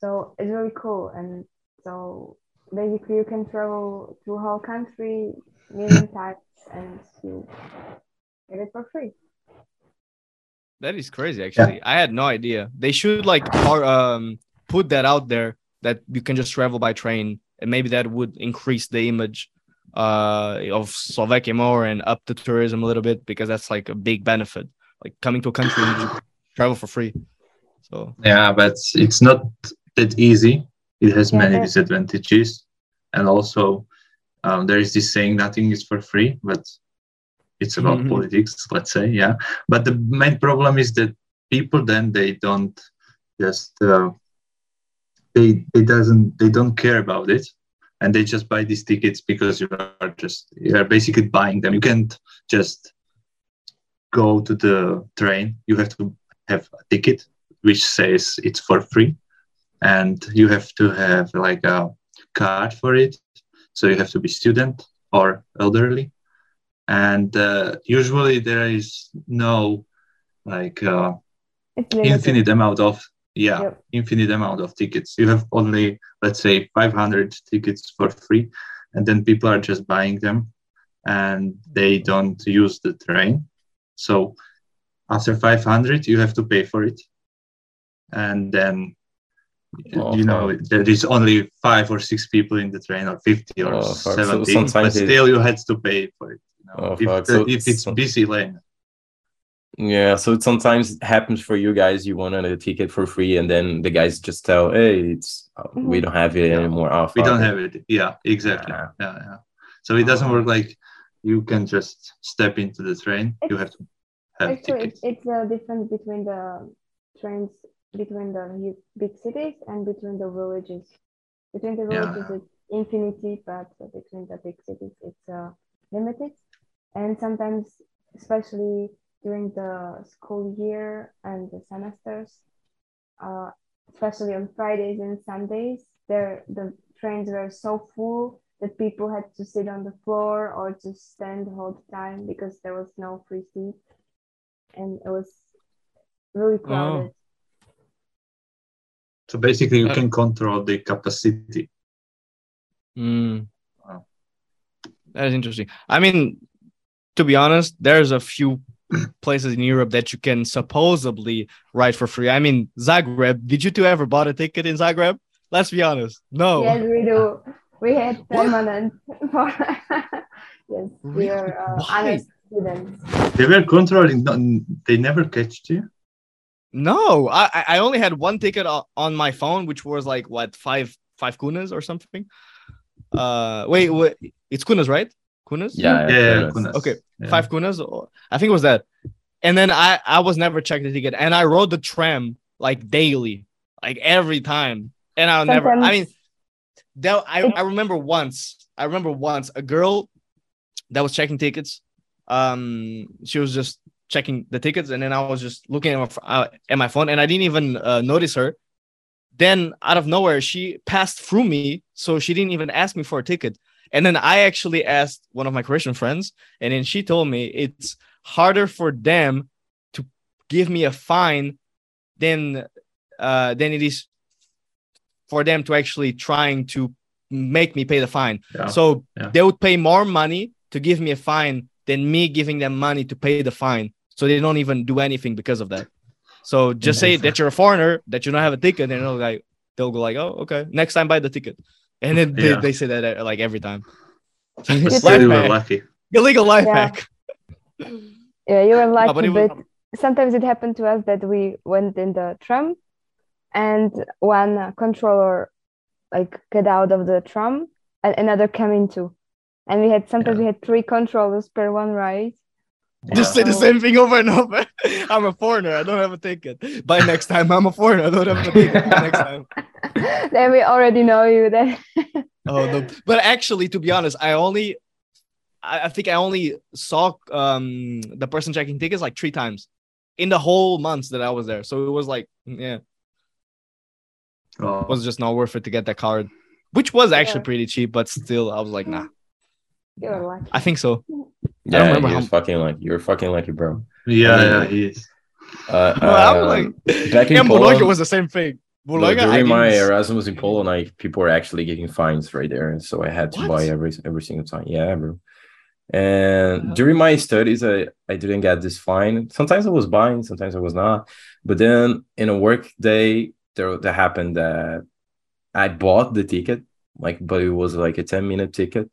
So it's really cool, and so basically you can travel through whole country million times and you get it for free. That is crazy. Actually, I had no idea. They should like par- um put that out there that you can just travel by train, and maybe that would increase the image uh of Slovakia more and up the tourism a little bit because that's like a big benefit. Like coming to a country and travel for free. So Yeah, but it's not that easy. It has Yeah, many that- disadvantages, and also um, there is this saying, "Nothing is for free," but it's about Mhm. politics, let's say. Yeah, but the main problem is that people then they don't just uh, they they doesn't they don't care about it, and they just buy these tickets because you are just you are basically buying them. You can't just go to the train. You have to have a ticket which says it's for free. And you have to have like a card for it. So you have to be student or elderly. And uh, usually there is no like uh, infinite amount of yeah Yep. infinite amount of tickets. You have only let's say 500 tickets for free. And then people are just buying them. And they don't use the train so after 500 you have to pay for it and then Oh, you know there is only five or six people in the train or 50 or Oh, fuck. So 70 but still you had to pay for it you know, Oh, if, the- So- if it's busy lane Yeah, so it sometimes happens for you guys. You want a ticket for free, and then the guys just tell, "Hey, it's we don't have it Yeah. anymore." Oh, we don't have it yeah exactly Yeah. yeah yeah so it doesn't work like you can just step into the train you have to have Actually, tickets it's, it's the difference between the trains between the big cities and between the villages. Between the Yeah. villages, it's infinity, but between the big cities, it's uh, limited. And sometimes, especially during the school year and the semesters, uh, especially on Fridays and Sundays, there the trains were so full that people had to sit on the floor or just stand the whole time because there was no free seat, and it was really crowded. so basically you Uh, can control the capacity mm, Wow. that is interesting. I mean, to be honest, there's a few places in Europe that you can supposedly ride for free. I mean, Zagreb. Did you two ever bought a ticket in Zagreb? Let's be honest. No. Yes, we do. We had permanent. For, yes, we Really? are uh, Why? honest. didn't. They were controlling. no- They never catched you. No, I I- I only had one ticket on my phone, which was like what five five kunas or something. Uh, wait, wait, it's kunas, right? Kunas. Yeah, Yeah, yeah, goodness. goodness. Okay, Yeah. five kunas. I think it was that. And then I I was never checked the ticket, and I rode the tram like daily, like every time, and I'll never. I mean, that I I remember once. I remember once a girl that was checking tickets. Um, she was just checking the tickets, and then I was just looking at my, uh, at my phone, and I didn't even uh, notice her. Then out of nowhere, she passed through me, so she didn't even ask me for a ticket. And then I actually asked one of my Christian friends, and then she told me it's harder for them to give me a fine than uh, than it is for them to actually trying to make me pay the fine. Yeah. So Yeah. they would pay more money to give me a fine than me giving them money to pay the fine. So they don't even do anything because of that. So just say that you're a foreigner, that you don't have a ticket, and they'll like they'll go like, oh, okay, next time buy the ticket, and then they, Yeah. they say that uh, like every time. But you were Life hack. lucky. Illegal life Yeah. hack. Yeah, you were lucky, but but, sometimes it happened to us that we went in the tram and one uh, controller like get out of the tram and another came into. And we had sometimes we had three controllers per one ride. Just say the same thing over and over. I'm a foreigner. I don't have a ticket. By next time, I'm a foreigner. I don't have a ticket. By next time. then we already know you then. Oh no! But actually, to be honest, I only, I, I think I only saw um the person checking tickets like three times in the whole months that I was there. So it was like, yeah, Oh, it was just not worth it to get that card, which was actually Yeah. pretty cheap. But still, I was like, nah. you were lucky. I think so. Yeah, remember you're how- fucking lucky. You're fucking lucky, bro. yeah, I yeah, he is. Uh, No, I was um, like, back in yeah, Bologna Poland- was the same thing. Look, Bologna, I during my Erasmus in Poland, I people were actually getting fines right there, and so I had to What? buy every every single time. Yeah, bro. And during my studies, I I didn't get this fine. Sometimes I was buying, sometimes I was not. But then in a work day, there that happened that I bought the ticket, like, but it was like a ten minute ticket,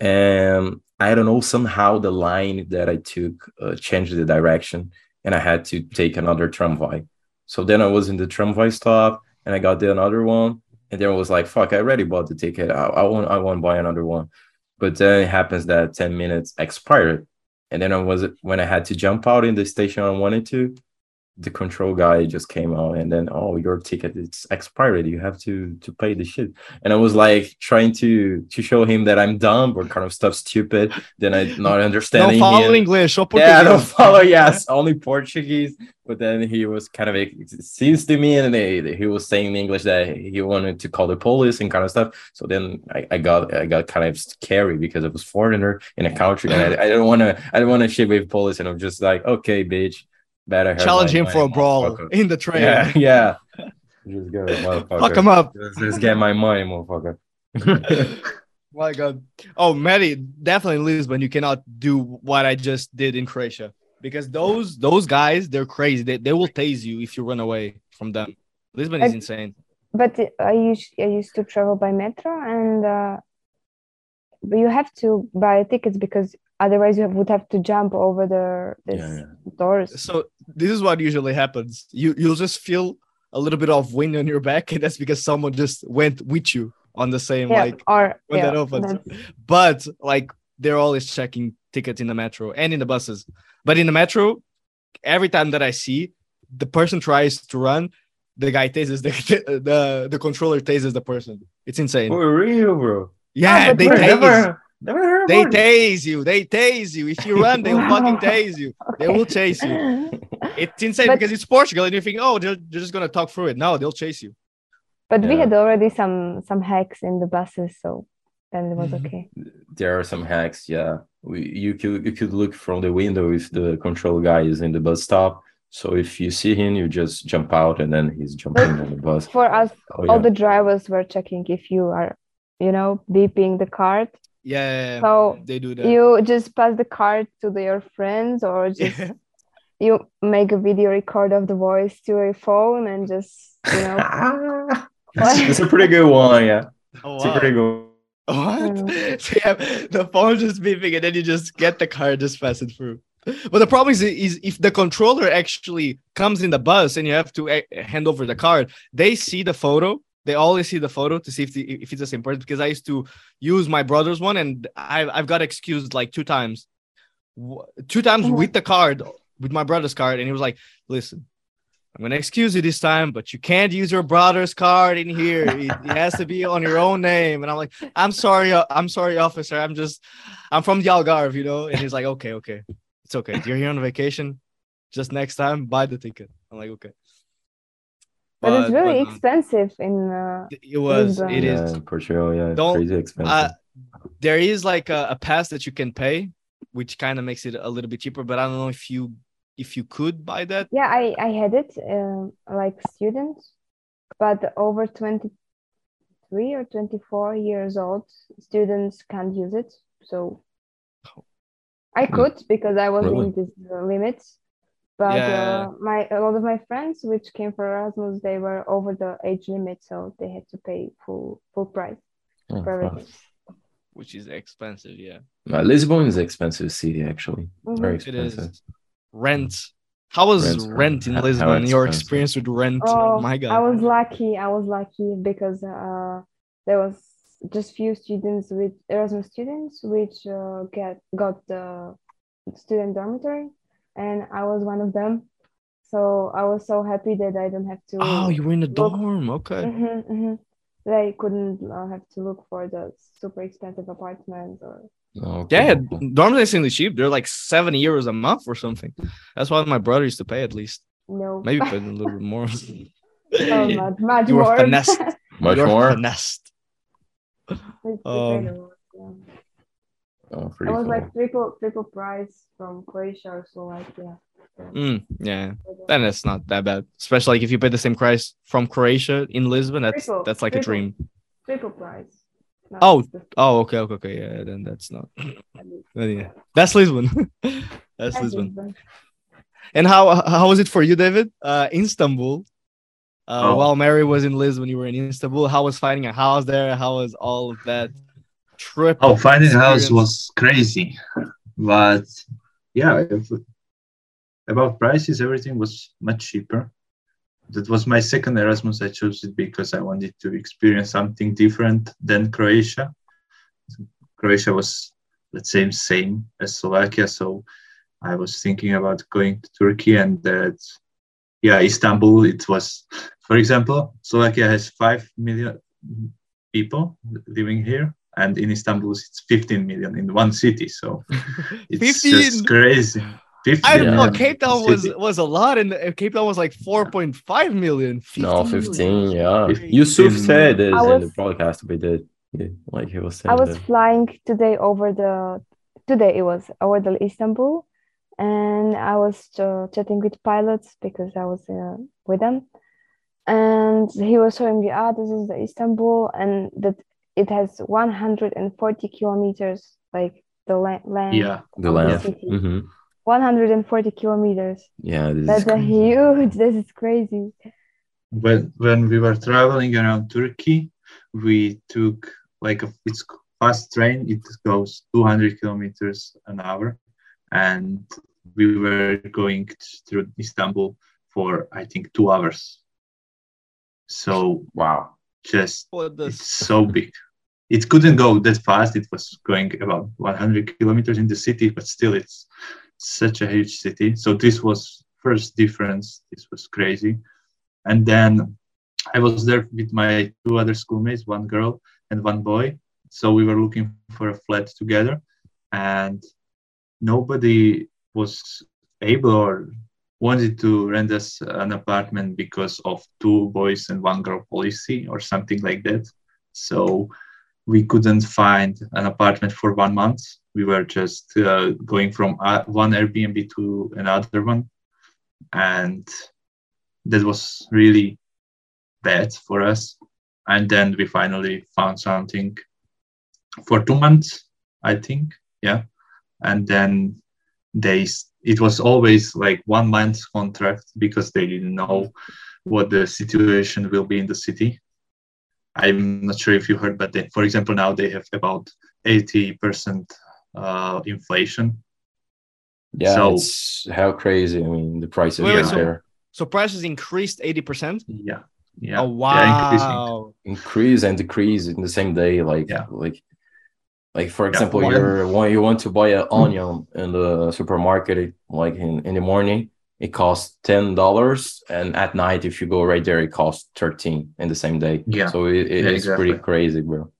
and I don't know somehow the line that I took uh, changed the direction, and I had to take another tramway. So then I was in the tramway stop and I got the another one. And then I was like, fuck, I already bought the ticket. I, I want I want to buy another one. But then it happens that 10 minutes expired. And then I was when I had to jump out in the station I wanted to, the control guy just came out and then, oh, your ticket it's expired. You have to to pay the shit. And I was like trying to to show him that I'm dumb or kind of stuff stupid. Then I not understanding no follow him. English. Or Yeah, I don't follow. Yes, only Portuguese. But then he was kind of it seems to me, and they, he was saying in English that he wanted to call the police and kind of stuff. So then I, I got I got kind of scary because I was foreigner in a country, and I, I don't want to I don't want to shit with police, and I'm just like, okay, bitch, better have Challenge him for a money, brawl in the train. Yeah, yeah. Just go, motherfucker. Fuck him up. Just, just get my money, motherfucker. My God. Oh, Matty, definitely in Lisbon, you cannot do what I just did in Croatia because those those guys, they're crazy. They, they will tase you if you run away from them. Lisbon is I- insane. But I used I used to travel by metro, and uh, but you have to buy tickets because otherwise you would have to jump over the this Yeah, yeah. doors. So this is what usually happens. You you'll just feel a little bit of wind on your back, and that's because someone just went with you on the same Yeah, like or when yeah, that opens. but like they're always checking tickets in the metro and in the buses. But in the metro, every time that I see the person tries to run, the guy tases the the, the controller tases the person. It's insane. Oh, For real, bro. Yeah, ah, but they we're tase. never, never They about tase you. They tase you. If you run, they'll fucking tase you. They will chase you. It's insane But- because it's Portugal, and you think, oh, they're, they're just gonna talk through it. No, they'll chase you. But we had already some some hacks in the buses, so then it was Mhm. okay. there are some hacks yeah we, you could you could look from the window if the control guy is in the bus stop so if you see him you just jump out and then he's jumping on the bus For us, oh, all yeah. the drivers were checking if you are, you know, beeping the card. Yeah, So they do that. you just pass the card to the, your friends or just Yeah. you make a video record of the voice to your phone and just you know it's a pretty good one yeah Oh, it's a wow. pretty good What? Yeah. So you have the phone just beeping, and then you just get the card, just pass it through. But the problem is, is if the controller actually comes in the bus and you have to eh, hand over the card, they see the photo. They always see the photo to see if the, if it's the same person. Because I used to use my brother's one, and I've I've got excused like two times, two times Mhm. with the card, with my brother's card, and he was like, "Listen, I'm gonna excuse you this time, but you can't use your brother's card in here. It, it has to be on your own name." And I'm like, "I'm sorry, uh, I'm sorry, officer. I'm just, I'm from the Algarve, you know." And he's like, "Okay, okay, it's okay. You're here on vacation. Just next time, buy the ticket." I'm like, "Okay." But, it's really um, expensive in uh, it was, Lisbon. it is. yeah, Portugal. Yeah, Don't- crazy expensive. Uh, there is like a, a pass that you can pay, which kind of makes it a little bit cheaper. But I don't know if you if you could buy that. yeah, I I had it um, like students, but over 23 or 24 years old students can't use it. So I Hmm. could because I was Really? in this uh, limit. But Yeah. uh, my a lot of my friends which came for Erasmus, they were over the age limit, so they had to pay full full price Oh, for everything. Which is expensive, yeah. Uh, Lisbon is expensive city, actually. Mhm. Very It is. expensive. Rent. How was Rent's rent in how- how Lisbon? Your experience with rent? Oh, my God. I was lucky. I was lucky because uh, there was just few students with Erasmus students which uh, get got the student dormitory, and I was one of them. So I was so happy that I don't have to. oh, you were in the look- dorm. Okay. Mhm, mhm. That I couldn't uh, have to look for the super expensive apartments or. Oh, Yeah, cool, cool. dorms are insanely cheap. They're like 70 euros a month or something. That's what my brother used to pay at least. No, Maybe pay a little bit more. oh, much, much You were more. finessed. Much You're more. finessed. It's incredible, yeah. Oh, It was cool. like triple triple price from Croatia or Slovakia. So, Mm, yeah, then it's not that bad. Especially like if you pay the same price from Croatia in Lisbon, that's Triple, that's like a dream. triple price. not Oh, Oh, okay, okay, okay. Yeah, then that's not. I then yeah, that's Lisbon. that's that's Lisbon. Lisbon. And how how was it for you, David? Uh, Istanbul. Uh, Oh. while Meri was in Lisbon, you were in Istanbul. How was finding a house there? How was all of that trip? Oh, finding a house was crazy, but yeah, if- about prices, everything was much cheaper. That was my second Erasmus. I chose it because I wanted to experience something different than Croatia. Croatia was, let's say, same as Slovakia, so I was thinking about going to Turkey and that, yeah, Istanbul. It was, for example, Slovakia has five million people living here, and in Istanbul it's 15 million in one city. So it's 15? just crazy. 15 I don't know. Yeah. Cape Town was was a lot, and uh, Cape Town was like four point five million. No, 15, yeah. 15 Yusuf said this I in the was- broadcast we did. Like he was saying I was that. flying today over the today it was over the Istanbul, and I was uh, chatting with pilots because I was uh, with them, and he was showing me, ah, this is the Istanbul, and that it has 140 kilometers, like the la- land. Yeah. The of land. city. hmm 140 kilometers. Yeah, this That's is a huge. This is crazy. when when we were traveling around Turkey, we took like a it's fast train. It goes 200 kilometers an hour, and we were going through Istanbul for I think two hours. So wow. Just it's so big. It couldn't go that fast. It was going about 100 kilometers in the city, but still, it's such a huge city. So this was first difference. This was crazy. And then I was there with my two other schoolmates, one girl and one boy. So we were looking for a flat together, and nobody was able or wanted to rent us an apartment because of two boys and one girl policy or something like that. So we couldn't find an apartment for one month. We were just uh, going from one Airbnb to another one. And that was really bad for us. And then we finally found something for two months, I think. Yeah. And then they it was always like one month contract because they didn't know what the situation will be in the city I'm not sure if you heard, but they, for example, now they have about 80% uh, inflation. Yeah, So- it's how crazy. I mean, the prices Wait, are wait, so- there So prices increased 80%? Yeah. Yeah. Oh Yeah, wow. increase and decrease in the same day. Like Yeah. like like for example, one- you're when you want to buy an hmm. onion in the supermarket, like in, in the morning, it costs ten dollars, and at night, if you go right there, it costs thirteen in the same day. Yeah. So it, it- Yeah, it's pretty crazy, bro.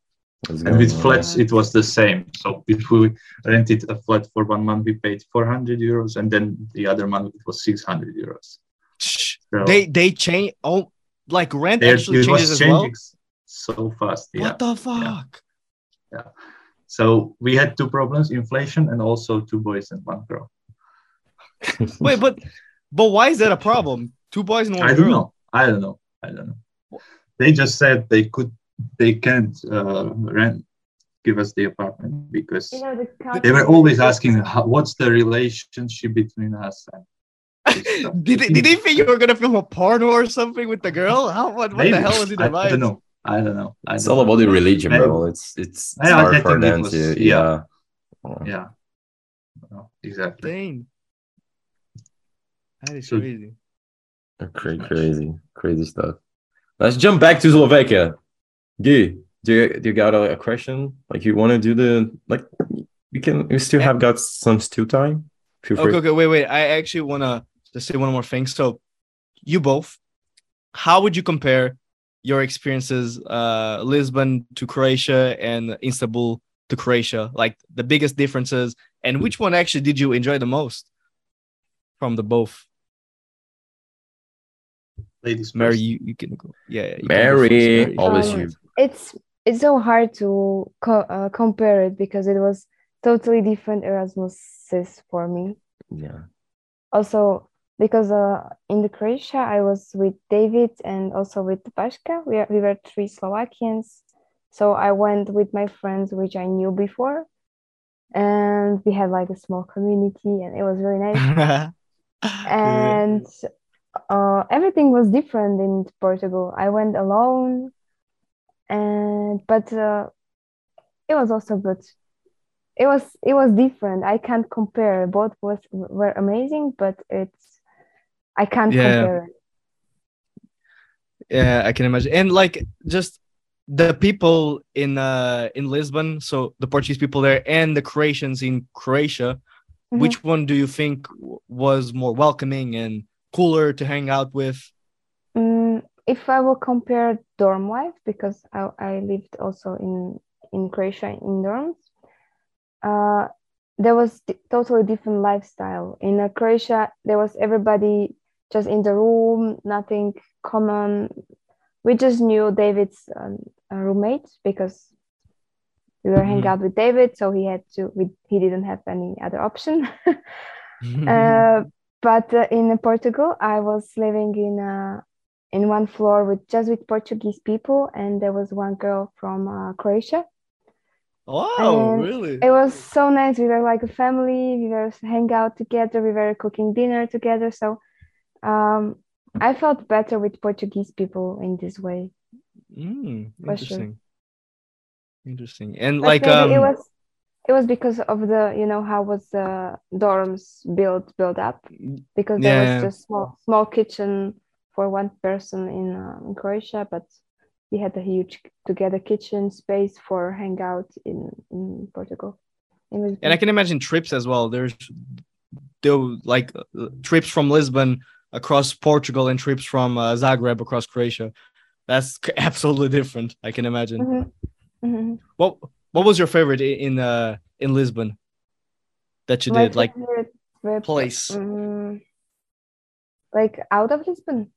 What's And with on? flats, it was the same. So if we rented a flat for one month, we paid 400 euros, and then the other month it was 600 euros. So They they change oh like rent actually changes as well. so fast. Yeah. What the fuck? So we had two problems: inflation and also two boys and one girl. Wait, but but why is that a problem? Two boys and one I girl. don't know. I don't know. I don't know. They just said they could, they can't uh, rent, give us the apartment because You know, the they were always asking, how, "What's the relationship between us?" And did, they- did they think you were gonna film a porno or something with the girl? How what, what the hell was in I, their I don't know. I don't know. I It's don't all know. about the religion, bro. It's it's, it's I- I hard for think it them was- to yeah. yeah. Yeah. No, exactly. Dang. That is So- crazy. Crazy, crazy, crazy stuff. Let's jump back to Slovakia. Guy, do you, do you got a, a question? Like you want to do the like? we can. we still have got some still time. Feel free. Okay, okay, wait, wait. I actually wanna just say one more thing. So, you both, how would you compare your experiences, uh, Lisbon to Croatia and Istanbul to Croatia? Like the biggest differences, and which one actually did you enjoy the most from the both? Ladies Meri, you, you can go. Yeah, yeah, you can go Meri, Meri. always Um, you. it's it's so hard to co- uh, compare it because it was totally different Erasmuses for me. Yeah. Also because uh, in the Croatia I was with David and also with Pashka. We are, we were three Slovakians, so I went with my friends which I knew before, and we had like a small community and it was very nice. and uh, everything was different in Portugal. I went alone, and but uh, it was also good. It was it was different. I can't compare. Both was were amazing, but it's I can't Yeah. compare. it. Yeah, I can imagine. And like just the people in uh in Lisbon, so the Portuguese people there and the Croatians in Croatia, Mhm. which one do you think was more welcoming and cooler to hang out with? Mm, if I will compare dorm life, because I, I lived also in in Croatia in dorms, uh, there was di- totally different lifestyle. In uh, Croatia, there was everybody just in the room, nothing common. We just knew David's um, uh, roommate because we were hanging Mhm. out with David, so he had to. We, he didn't have any other option. Uh, but uh, in Portugal, I was living in a in one floor with just with Portuguese people, and there was one girl from uh, Croatia. wow, and really? It was so nice. We were like a family. We were hang out together. We were cooking dinner together. So um, I felt better with Portuguese people in this way. Mm, For sure. interesting. Interesting. And But like um it was it was because of the you know how was the dorms built built up because there Yeah. was just small small kitchen for one person in, uh, in Croatia, but we had a huge together kitchen space for hangout in in Portugal. And I can imagine trips as well. There's there like uh, trips from Lisbon across Portugal and trips from uh, Zagreb across Croatia. That's absolutely different. I can imagine. Mhm. Mhm. What What was your favorite in uh in Lisbon that you My did? Like trip, place mm, like out of Lisbon.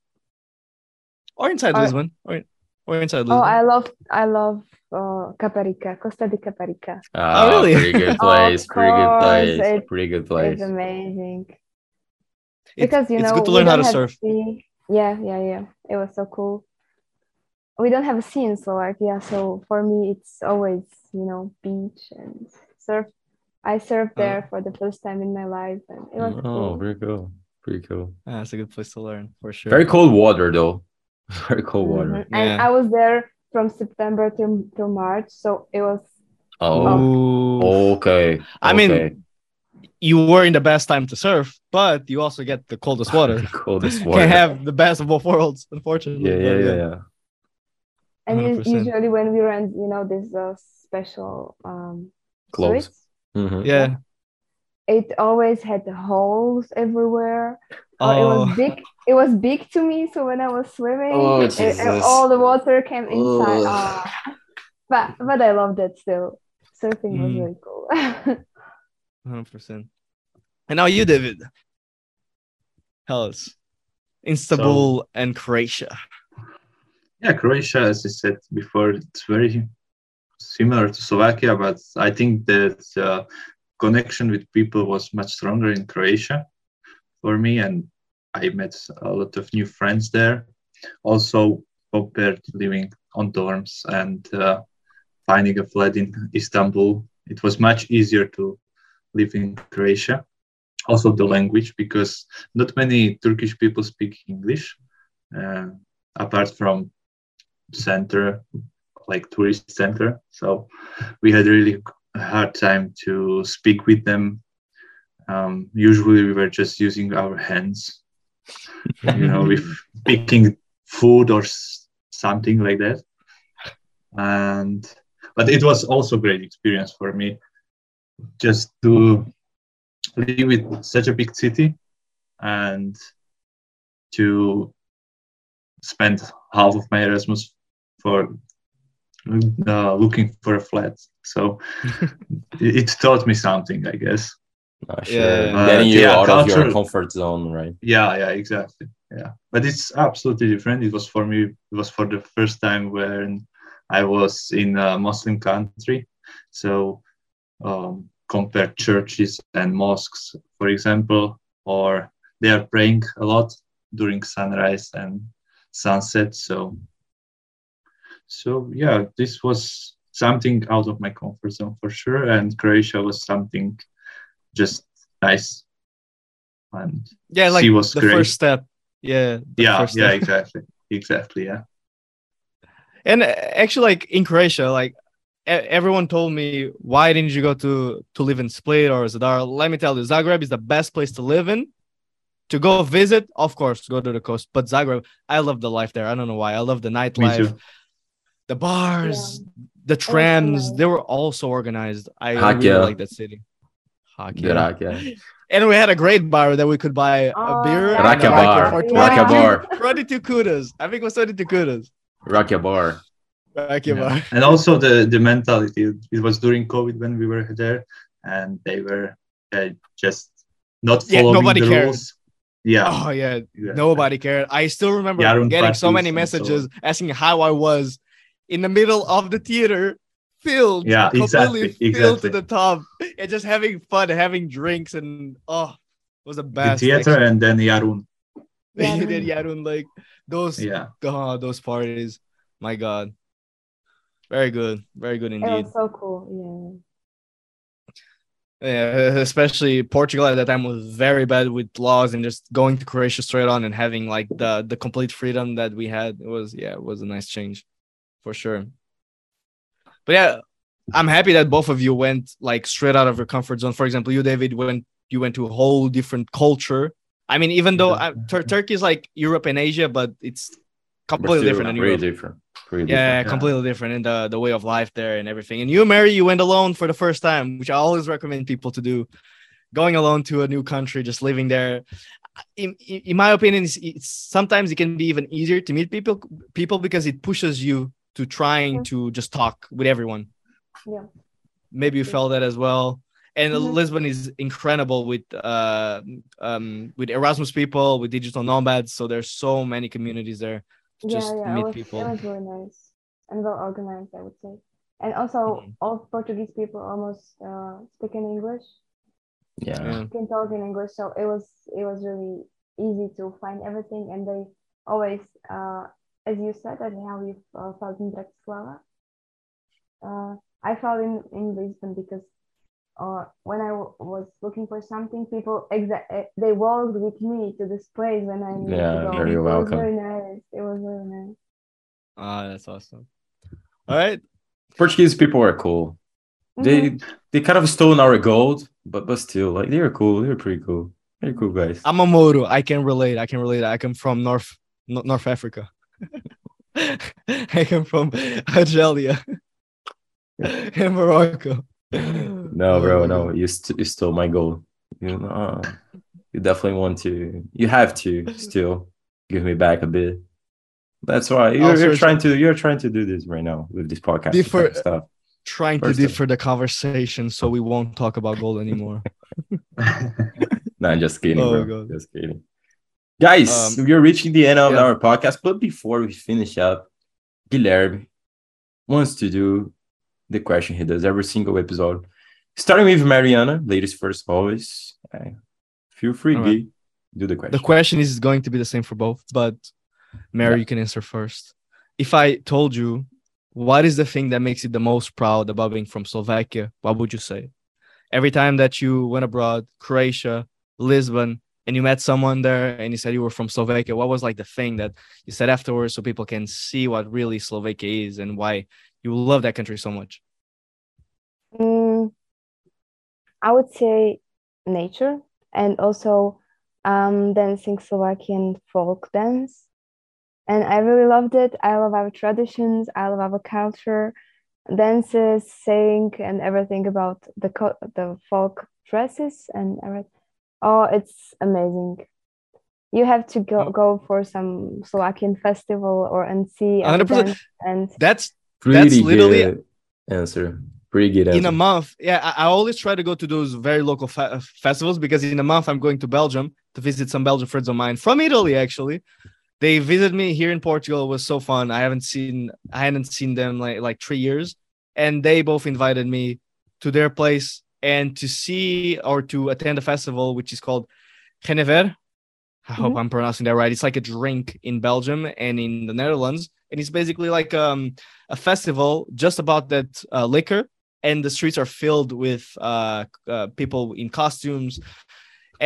or inside or- Lisbon or or inside Oh, Lisbon? I love I love uh, Caparica, Costa de Caparica. Ah, really? Pretty good place. Pretty good place. it- pretty good place. It's amazing. It's- because you it's know good to we learn how to don't have surf. sea- Yeah, yeah, yeah. It was so cool. We don't have a sea in Slovakia, so for me it's always you know beach and surf. I surfed Oh. there for the first time in my life, and it was Oh, cool. very cool. Pretty cool. Ah, that's a good place to learn for sure. Very cold water though. Very cold water. Mhm. And I was there from September to till March, so it was Oh, Ooh. okay. I mean, okay. You were in the best time to surf, but you also get the coldest water. coldest water. Can't have the best of both worlds, unfortunately. yeah, yeah, yeah, yeah. and 100%. usually when we rent, you know, this uh, special um Clothes. suits, Mhm. Yeah. it always had holes everywhere. Or it Oh, was big. It was big to me, so when I was swimming, Oh, it- it- all the water came inside. Ugh. Ah. But but I loved it still. Surfing was Mm. really cool. 100%. And now you, David. Tell us. Istanbul and Croatia. Yeah, Croatia, as I said before, it's very similar to Slovakia, but I think that uh, connection with people was much stronger in Croatia for me, and I met a lot of new friends there. Also, compared to living on dorms and uh, finding a flat in Istanbul, it was much easier to live in Croatia. Also, the language, because not many Turkish people speak English, uh, apart from center, like tourist center. So we had really hard time to speak with them. Um, usually we were just using our hands, you know, with picking food or something like that. And but it was also great experience for me just to live in such a big city and to spend half of my Erasmus for uh, looking for a flat. So it, it taught me something, I guess. Uh, sure. Yeah. Getting you yeah, out of your comfort zone, right? Yeah, yeah, exactly. Yeah, but it's absolutely different. It was for me. It was for the first time when I was in a Muslim country. So um, compare churches and mosques, for example, or they are praying a lot during sunrise and sunset. So, so yeah, this was something out of my comfort zone for sure, and Croatia was something just nice. And Yeah, like was the great. first step. Yeah. yeah, yeah, step. exactly, exactly, yeah. And uh, actually, like in Croatia, like everyone told me, why didn't you go to to live in Split or Zadar? Let me tell you, Zagreb is the best place to live in. To go visit, of course, go to the coast. But Zagreb, I love the life there. I don't know why. I love the nightlife, the bars, the trams. They were all so organized. I, I really yeah. like that city. Heck Good yeah. luck, yeah. And we had a great bar that we could buy a Oh, beer. yeah. and a Rakia bar. for Yeah. 22 Rakia bar. 22 kunas. I think it was 22 kunas. Rakia bar. Rakia Yeah. And also the the mentality. It was during COVID when we were there, and they were uh, just not Yeah, following nobody the cared. rules. Yeah, Oh yeah, yeah. nobody cared. I still remember Jarun getting so many and so messages asking how I was in the middle of the theater, filled, Yeah, completely exactly, filled to the top, and just having fun, having drinks, and oh, it was the the theater actually. and then Jarun. Jarun. then Jarun, like those, Yeah, oh, those parties. My God, very good, very good It indeed. was so cool. Yeah, Yeah, especially Portugal at that time was very bad with laws and just going to Croatia straight on and having like the the complete freedom that we had. It was yeah, it was a nice change for sure. But yeah, I'm happy that both of you went like straight out of your comfort zone. For example, you David went you went to a whole different culture. I mean, even though uh, Tur- Turkey is like Europe and Asia, but it's completely still different in Pretty Europe. different. Pretty Yeah, different. Yeah. completely different in the the way of life there and everything. And you, Meri, you went alone for the first time, which I always recommend people to do. Going alone to a new country, just living there. In, in, in my opinion, it's, it's sometimes it can be even easier to meet people people because it pushes you to trying to just talk with everyone. Yeah. Maybe you Yeah. felt that as well. And Mhm. Lisbon is incredible with uh um with Erasmus people, with digital nomads. So there's so many communities there to Yeah, yeah, meet it was, people. it was really nice and well organized, I would say. And also, Mhm. all Portuguese people almost uh, speak in English, Yeah. Yeah. can talk in English, so it was it was really easy to find everything. And they always, uh, as you said, that how you uh, felt in Bratislava. Uh, I felt in in Lisbon because uh, when I w- was looking for something, people exa- eh, they walked with me to this place when I needed Yeah, to go. very it welcome. was very nice. It was really nice. Ah, that's awesome. All right. Portuguese people are cool. They Mhm. they kind of stole our gold, but but still, like they're cool. They're pretty cool. They're cool guys. I'm a Moro. I can relate. I can relate. I come from North no- North Africa. I come from Algeria and Morocco. No, bro, no, you, st- you stole my gold. You know, uh, you definitely want to. You have to still give me back a bit. That's why you're, Also, you're trying to. You're trying to do this right now with this podcast Differ- stuff. Trying to First of- differ the conversation so we won't talk about gold anymore. No, I'm just kidding, Oh, bro. God. Just kidding. Guys, Um, we're reaching the end of yeah. our podcast, but before we finish up, Guilherme wants to do the question he does every single episode. Starting with Mariana, ladies first, always. Uh, feel free, All right. Gui. Do the question. The question is going to be the same for both, but Meri, Yeah. you can answer first. If I told you what is the thing that makes you the most proud about being from Slovakia, what would you say? Every time that you went abroad, Croatia, Lisbon, and you met someone there and you said you were from Slovakia, what was like the thing that you said afterwards so people can see what really Slovakia is and why you love that country so much? Mm, I would say nature and also um, dancing Slovakian folk dance. And I really loved it. I love our traditions. I love our culture, dances, saying, and everything about the co- the folk dresses and everything. Oh, it's amazing. You have to go Oh. go for some Slovakian festival or and see our 100%. and That's Pretty literally- good answer. Pretty good answer. in a month yeah I, I always try to go to those very local fe- festivals because in a month i'm going to belgium to visit some belgian friends of mine from italy actually they visited me here in portugal it was so fun i haven't seen i hadn't seen them like like three years and they both invited me to their place and to see or to attend a festival which is called Genever. I hope Mhm. I'm pronouncing that right. It's like a drink in Belgium and in the Netherlands, and it's basically like um, a festival just about that uh, liquor. And the streets are filled with uh, uh, people in costumes.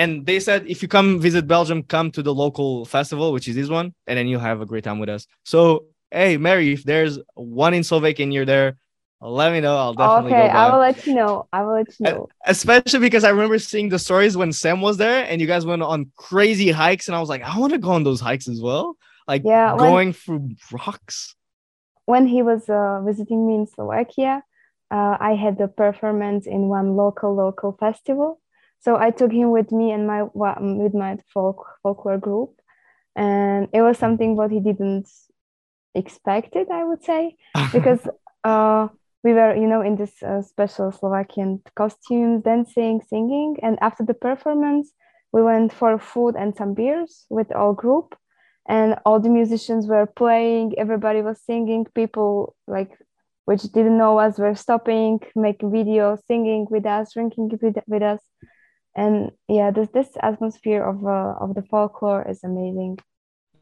And they said, if you come visit Belgium, come to the local festival, which is this one, and then you'll have a great time with us. So, hey, Meri, if there's one in Slovakia and you're there, let me know. I'll definitely okay, go I will let you know. I will let you know. especially because I remember seeing the stories when Sam was there and you guys went on crazy hikes, and I was like, I want to go on those hikes as well. Like Yeah, when- going through rocks. when he was uh, visiting me in Slovakia, uh, I had the performance in one local local festival. So I took him with me and my with my folk folklore group, and it was something what he didn't expect it. I would say because uh, we were, you know, in this uh, special Slovakian costumes, dancing, singing, and after the performance, we went for food and some beers with our group, and all the musicians were playing. Everybody was singing. People like which didn't know us were stopping, making videos, singing with us, drinking with, with us, and yeah, this this atmosphere of uh, of the folklore is amazing.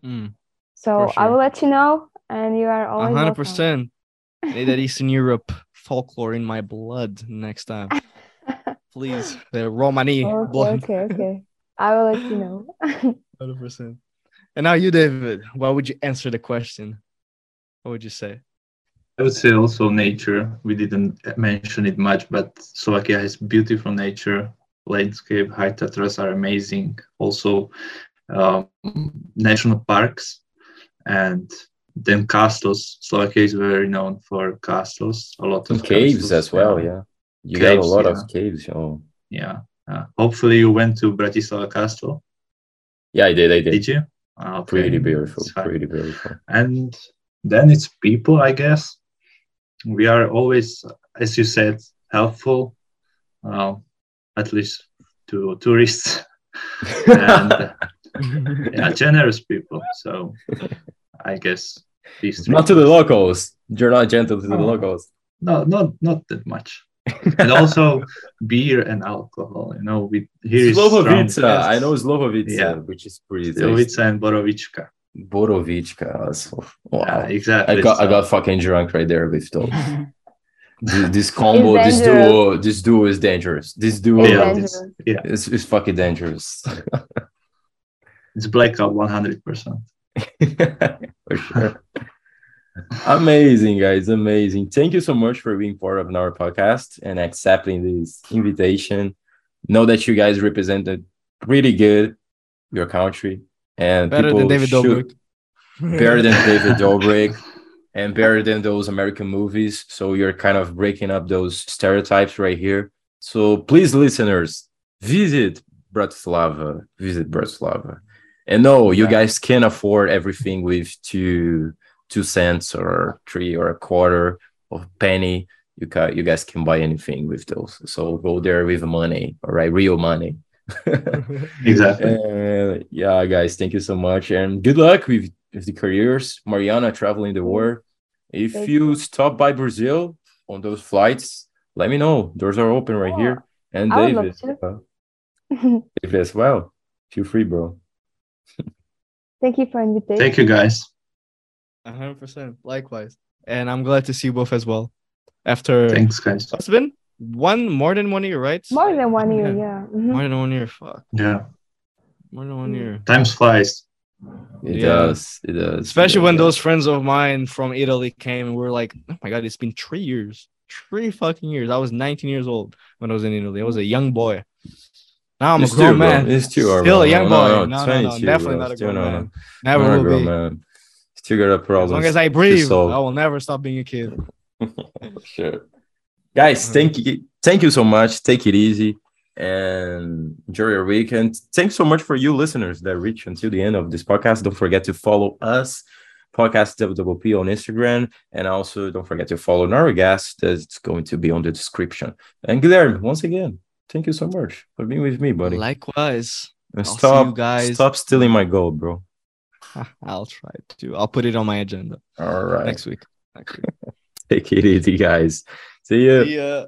Mm, So For I will let you know, and you are always hundred welcome. percent. Need that Eastern Europe folklore in my blood next time, please. The Romani Okay, blood. okay, okay. I will let you know. Hundred percent. And now you, David. What would you answer the question? What would you say? I would say also nature. We didn't mention it much, but Slovakia has beautiful nature. Landscape, high Tatras are amazing. Also, um, national parks and then castles. Slovakia is very known for castles. A lot of caves castles, as well, yeah. You got a lot yeah. of caves. Oh, Yeah. Uh, hopefully, you went to Bratislava Castle. yeah, I did. I did. Did you? Ah, okay, Pretty beautiful. Pretty beautiful. and then it's people i guess we are always as you said helpful uh, at least to tourists and yeah generous people so i guess these Not to the locals. You're not gentle to the Oh. locals. no not not that much and also beer and alcohol you know we here is Slivovica. I know Slivovica, Yeah. which is pretty tasty. Slovica and borovička Borovichka. so- Wow. yeah exactly I got I got fucking drunk right there with those. Th- this combo, this duo, this duo is dangerous. This duo It's Yeah. dangerous. yeah is, is fucking dangerous. it's blackout 100% For sure. amazing, guys. Amazing. Thank you so much for being part of our podcast and accepting this invitation. Know that you guys represented pretty good your country and Better than David Dobrik. better than David Dobrik and better than those American movies. So you're kind of breaking up those stereotypes right here. So please, listeners, visit Bratislava. Visit Bratislava. And no, you Yeah. guys can afford everything with two two cents or three or a quarter of a penny. You ca- you guys can buy anything with those. So go there with money, all right, real money. Exactly. Uh, yeah, guys, thank you so much, and good luck with, with the careers. Mariana traveling the world. If Thank you you. stop by Brazil on those flights, let me know. Doors are open right Oh, here. And I David, to. uh, David as well. Feel free, bro. Thank you for invitation. Thank you, guys. hundred percent. Likewise. And I'm glad to see you both as well. After Thanks, guys. it's been one more than one year, right? More than one year, Yeah. yeah. Mhm. More than one year. Fuck. Yeah. More than one Mm. year. Times flies. It Yeah. does. It does. Especially it when does. those friends of mine from Italy came and we are like, oh my god, it's been three years. Three fucking years. I was 19 years old when I was in Italy. I was a young boy. Now I'm It's a grown still, bro. man. It's still, Still bro. a young No, boy. no, No, no, no, 22, definitely bro. not a Still grown no, man. no. Never Not a will grown be. man. Still got a problem. As problem. long as I breathe, solve. I will never stop being a kid. sure. Guys, Mhm. thank you. Thank you so much. Take it easy and enjoy your weekend. Thanks so much for you listeners that reach until the end of this podcast. Don't forget to follow us, podcast WWP on Instagram, and also don't forget to follow our guest. That's going to be on the description. And Guilherme, once again, thank you so much for being with me, buddy. Likewise. and I'll stop, you guys. stop stealing my gold, bro. I'll try to. I'll put it on my agenda All right, next week. Next week. take it easy, guys. See ya. See ya.